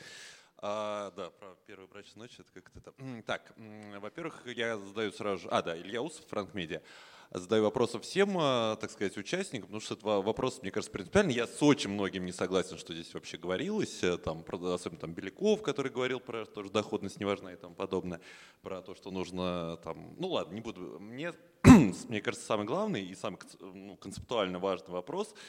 А, да, про первую брачную ночь, это как-то там. Так, во-первых, я задаю сразу же... А, да, Илья Усов, Франк Медиа. Задаю вопросы всем, а, так сказать, участникам, потому что это вопрос, мне кажется, принципиальный. Я с очень многим не согласен, что здесь вообще говорилось, э, там, особенно там Беляков, который говорил про то, что доходность не важна и тому подобное, про то, что нужно там... Ну ладно, не буду... Мне, мне кажется, самый главный и самый ну, концептуально важный вопрос –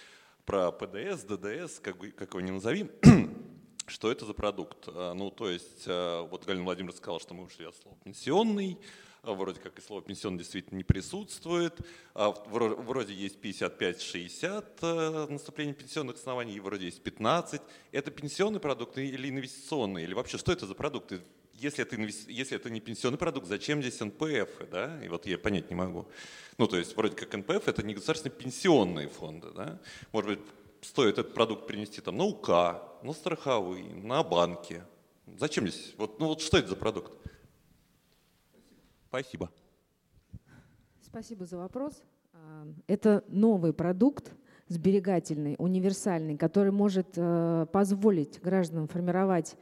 про ПДС, ДДС, как, как его ни назови, что это за продукт. А, ну, то есть, а, вот Галина Владимировна сказала, что мы ушли от слова «пенсионный», а, вроде как и слово «пенсионный» действительно не присутствует, вроде есть 55-60 наступление пенсионных оснований, и вроде есть 15. Это пенсионный продукт или инвестиционный, или вообще что это за продукты? Если это, если это не пенсионный продукт, зачем здесь НПФ? Да? И вот я понять не могу. Ну, то есть вроде как НПФ это не государственные пенсионные фонды. Да? Может быть, стоит этот продукт принести там, на УК, на страховые, на банки. Зачем здесь? Вот, ну вот что это за продукт? Спасибо. Спасибо за вопрос. А, это новый продукт, сберегательный, универсальный, который может э, позволить гражданам формировать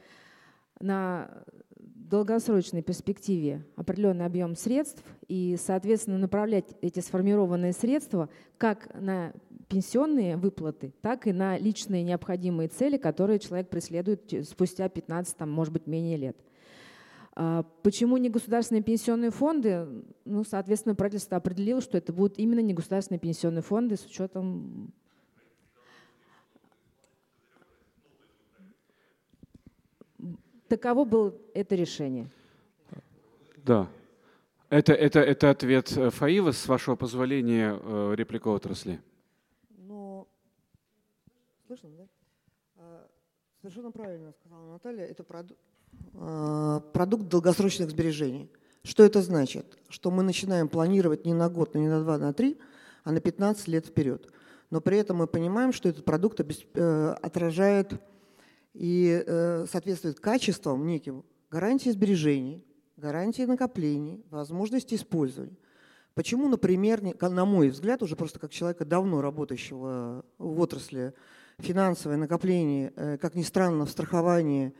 на долгосрочной перспективе определенный объем средств и, соответственно, направлять эти сформированные средства как на пенсионные выплаты, так и на личные необходимые цели, которые человек преследует спустя 15, там, может быть, менее лет. А почему не государственные пенсионные фонды? Ну, соответственно, правительство определило, что это будут именно не государственные пенсионные фонды с учетом Таково было это решение. Да. Это, это, это ответ э, Фаива, с вашего позволения, э, реплика отрасли. Слышно, да? А, совершенно правильно сказала Наталья. Это продукт, а, продукт долгосрочных сбережений. Что это значит? Что мы начинаем планировать не на год, не на два, на три, а на 15 лет вперед. Но при этом мы понимаем, что этот продукт э, отражает и э, соответствует качествам неким гарантии сбережений, гарантии накоплений, возможности использования. Почему, например, на мой взгляд, уже просто как человека давно работающего в отрасли финансовое накопление, э, как ни странно, в страховании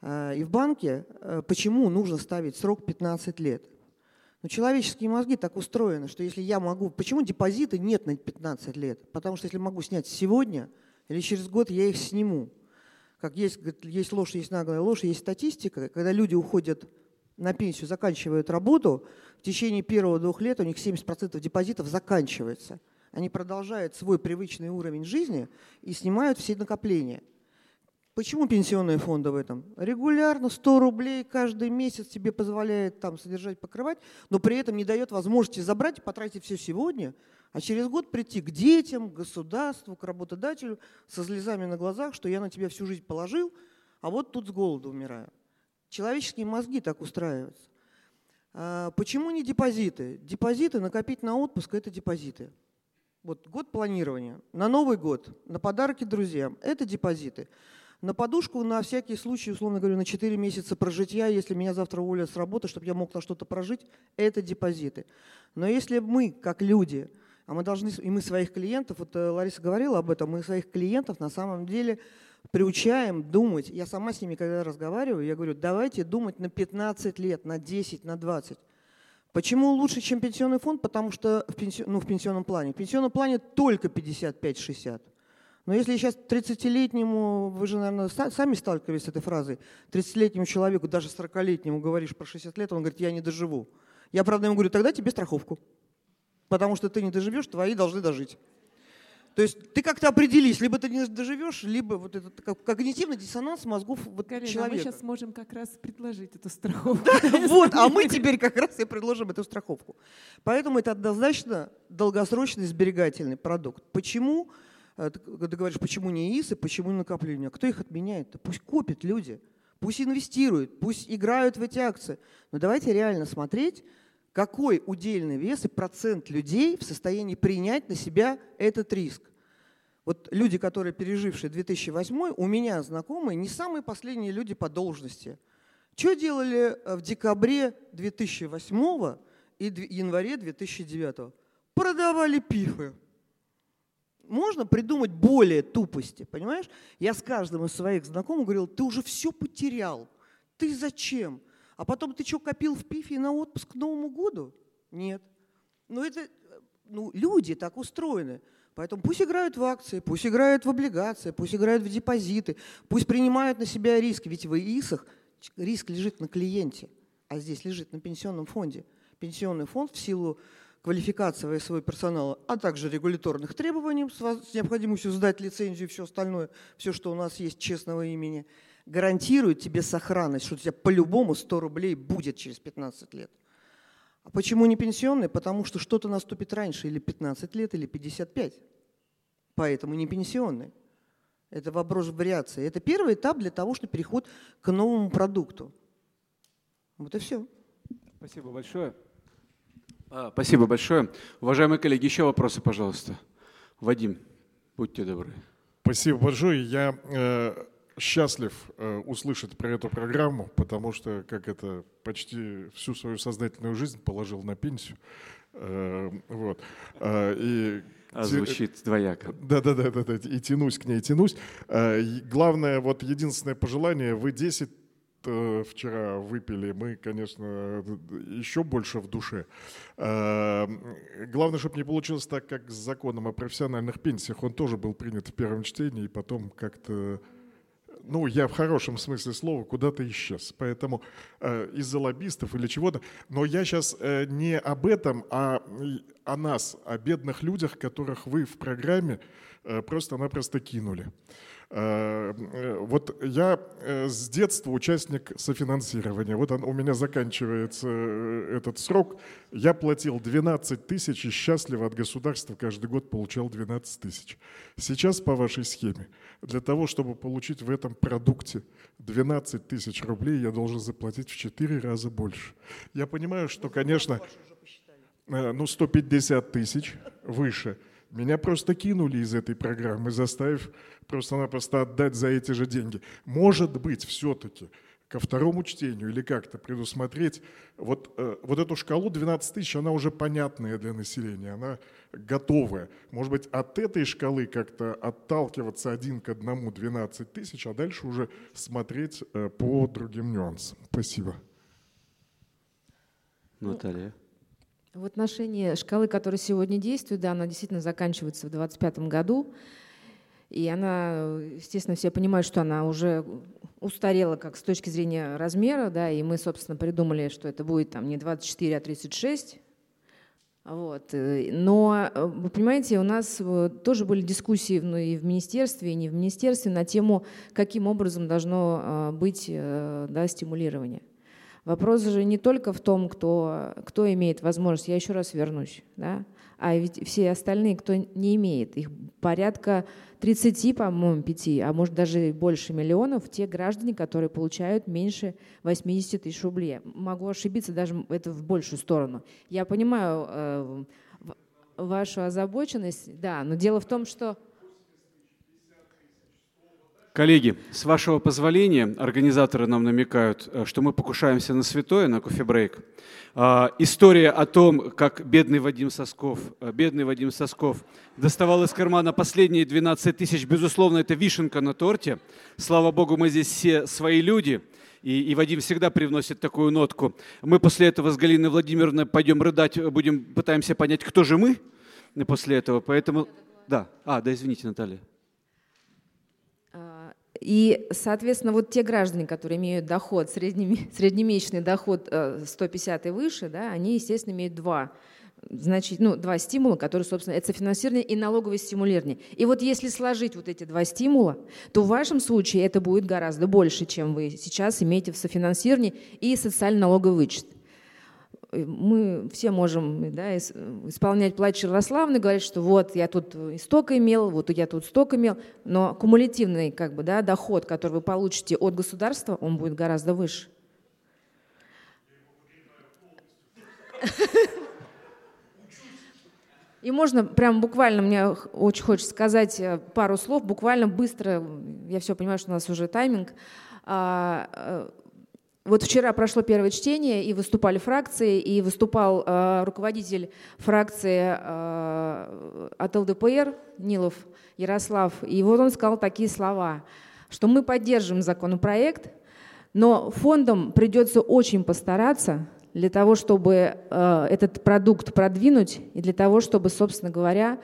э, и в банке, почему нужно ставить срок 15 лет? Но человеческие мозги так устроены, что если я могу... Почему депозиты нет на 15 лет? Потому что если могу снять сегодня или через год, я их сниму как есть, есть ложь, есть наглая ложь, есть статистика, когда люди уходят на пенсию, заканчивают работу, в течение первого-двух лет у них 70% депозитов заканчивается. Они продолжают свой привычный уровень жизни и снимают все накопления. Почему пенсионные фонды в этом? Регулярно 100 рублей каждый месяц тебе позволяет там содержать, покрывать, но при этом не дает возможности забрать и потратить все сегодня – а через год прийти к детям, к государству, к работодателю со слезами на глазах, что я на тебя всю жизнь положил, а вот тут с голоду умираю. Человеческие мозги так устраиваются. А почему не депозиты? Депозиты, накопить на отпуск – это депозиты. Вот год планирования, на Новый год, на подарки друзьям – это депозиты. На подушку на всякий случай, условно говоря, на 4 месяца прожития, если меня завтра уволят с работы, чтобы я мог на что-то прожить, это депозиты. Но если мы, как люди, а мы должны, и мы своих клиентов, вот э, Лариса говорила об этом, мы своих клиентов на самом деле приучаем думать. Я сама с ними, когда разговариваю, я говорю, давайте думать на 15 лет, на 10, на 20. Почему лучше, чем пенсионный фонд? Потому что в, пенси... ну, в пенсионном плане. В пенсионном плане только 55-60. Но если сейчас 30-летнему, вы же, наверное, сами сталкивались с этой фразой, 30-летнему человеку, даже 40-летнему говоришь про 60 лет, он говорит, я не доживу. Я, правда, ему говорю, тогда тебе страховку потому что ты не доживешь, твои должны дожить. То есть ты как-то определись, либо ты не доживешь, либо вот этот когнитивный диссонанс мозгов вот Галина, человека. мы сейчас можем как раз предложить эту страховку. Да, вот, а мы теперь как раз и предложим эту страховку. Поэтому это однозначно долгосрочный сберегательный продукт. Почему? Э, ты говоришь, почему не ИИСы, почему не накопления? Кто их отменяет? Пусть копят люди, пусть инвестируют, пусть играют в эти акции. Но давайте реально смотреть какой удельный вес и процент людей в состоянии принять на себя этот риск. Вот люди, которые пережившие 2008, у меня знакомые, не самые последние люди по должности. Что делали э, в декабре 2008 и январе 2009? Продавали пифы. Можно придумать более тупости, понимаешь? Я с каждым из своих знакомых говорил, ты уже все потерял. Ты зачем? А потом ты что, копил в пифе на отпуск к Новому году? Нет. Ну, это, ну, люди так устроены. Поэтому пусть играют в акции, пусть играют в облигации, пусть играют в депозиты, пусть принимают на себя риски. Ведь в ИИСах риск лежит на клиенте, а здесь лежит на пенсионном фонде. Пенсионный фонд в силу квалификации своего персонала, а также регуляторных требований с необходимостью сдать лицензию и все остальное, все, что у нас есть честного имени – гарантирует тебе сохранность, что у тебя по-любому 100 рублей будет через 15 лет. А почему не пенсионный? Потому что что-то наступит раньше, или 15 лет, или 55. Поэтому не пенсионный. Это вопрос вариации. Это первый этап для того, чтобы переход к новому продукту. Вот и все. Спасибо большое. А, спасибо большое. Уважаемые коллеги, еще вопросы, пожалуйста. Вадим, будьте добры. Спасибо большое. Я э, счастлив э, услышать про эту программу, потому что, как это, почти всю свою сознательную жизнь положил на пенсию. Э, вот. Э, и а звучит двояко. Да, да, да, да, да, и тянусь к ней, тянусь. Э, главное, вот единственное пожелание, вы 10 э, вчера выпили, мы, конечно, еще больше в душе. Э, главное, чтобы не получилось так, как с законом о профессиональных пенсиях. Он тоже был принят в первом чтении, и потом как-то ну, я в хорошем смысле слова, куда-то исчез. Поэтому э, из-за лоббистов или чего-то. Но я сейчас э, не об этом, а о нас, о бедных людях, которых вы в программе э, просто-напросто кинули. Э, э, вот я э, с детства участник софинансирования. Вот он, у меня заканчивается этот срок. Я платил 12 тысяч и счастливо от государства каждый год получал 12 тысяч. Сейчас по вашей схеме, для того, чтобы получить в этом продукте 12 тысяч рублей, я должен заплатить в 4 раза больше. Я понимаю, что, конечно, ну 150 тысяч выше – меня просто кинули из этой программы, заставив просто-напросто отдать за эти же деньги. Может быть, все-таки ко второму чтению или как-то предусмотреть вот, э, вот эту шкалу 12 тысяч, она уже понятная для населения, она готовая. Может быть, от этой шкалы как-то отталкиваться один к одному 12 тысяч, а дальше уже смотреть э, по другим нюансам. Спасибо. Наталья. В отношении шкалы, которая сегодня действует, да, она действительно заканчивается в 2025 году. И она, естественно, все понимают, что она уже устарела как с точки зрения размера, да, и мы, собственно, придумали, что это будет там не 24, а 36. Вот. Но, вы понимаете, у нас э, тоже были дискуссии ну, и в министерстве, и не в министерстве на тему, каким образом должно э, быть э, да, стимулирование. Вопрос же не только в том, кто, кто имеет возможность, я еще раз вернусь, да, а ведь все остальные, кто не имеет, их порядка 30, по-моему, 5, а может даже больше миллионов, те граждане, которые получают меньше 80 тысяч рублей. Могу ошибиться даже это в большую сторону. Я понимаю э, вашу озабоченность, да, но дело в том, что Коллеги, с вашего позволения, организаторы нам намекают, э, что мы покушаемся на святое, на кофе-брейк. А, история о том, как бедный Вадим Сосков, э, бедный Вадим Сосков доставал из кармана последние 12 тысяч, безусловно, это вишенка на торте. Слава Богу, мы здесь все свои люди, и, и Вадим всегда привносит такую нотку. Мы после этого с Галиной Владимировной пойдем рыдать, будем, пытаемся понять, кто же мы после этого. Поэтому, да, а, да, извините, Наталья. И, соответственно, вот те граждане, которые имеют доход, среднемесячный доход 150 э, и выше, да, они, естественно, имеют два значит, ну, два стимула, которые, собственно, это финансирование и налоговое стимулирование. И вот если сложить вот эти два стимула, то в вашем случае это будет гораздо больше, чем вы сейчас имеете в софинансировании и социально-налоговый вычет мы все можем да, исполнять плач Ярославны, говорить, что вот я тут столько имел, вот я тут столько имел, но кумулятивный как бы, да, доход, который вы получите от государства, он будет гораздо выше. И можно прям буквально, мне очень хочется сказать э, пару слов, буквально быстро, я все понимаю, что у нас уже тайминг. Вот вчера прошло первое чтение, и выступали фракции, и выступал э, руководитель фракции э, от ЛДПР Нилов Ярослав. И вот он сказал такие слова, что мы поддержим законопроект, но фондам придется очень постараться для того, чтобы э, этот продукт продвинуть, и для того, чтобы, собственно говоря,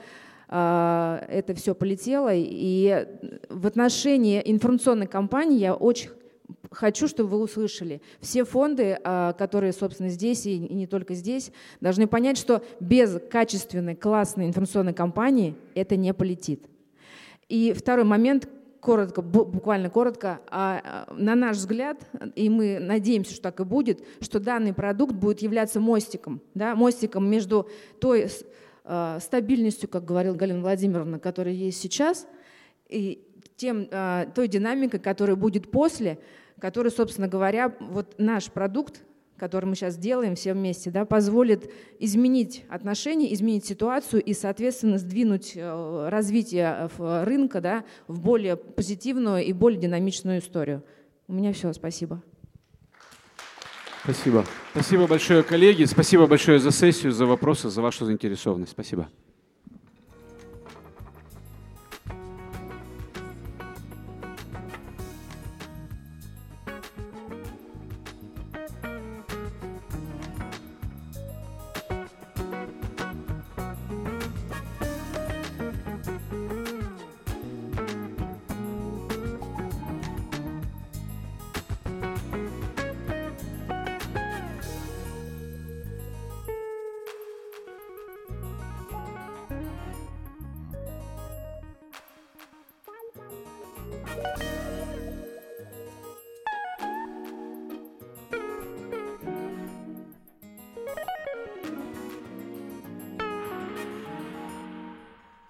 э, это все полетело. И в отношении информационной кампании я очень хочу, чтобы вы услышали. Все фонды, а, которые, собственно, здесь и не только здесь, должны понять, что без качественной, классной информационной кампании это не полетит. И второй момент, коротко, буквально коротко, а, а, на наш взгляд, и мы надеемся, что так и будет, что данный продукт будет являться мостиком, да, мостиком между той стабильностью, как говорила Галина Владимировна, которая есть сейчас, и тем, той динамикой, которая будет после, который, собственно говоря, вот наш продукт который мы сейчас делаем все вместе, да, позволит изменить отношения, изменить ситуацию и, соответственно, сдвинуть э, развитие рынка да, в более позитивную и более динамичную историю. У меня все. Спасибо. Спасибо. Спасибо большое, коллеги. Спасибо большое за сессию, за вопросы, за вашу заинтересованность. Спасибо.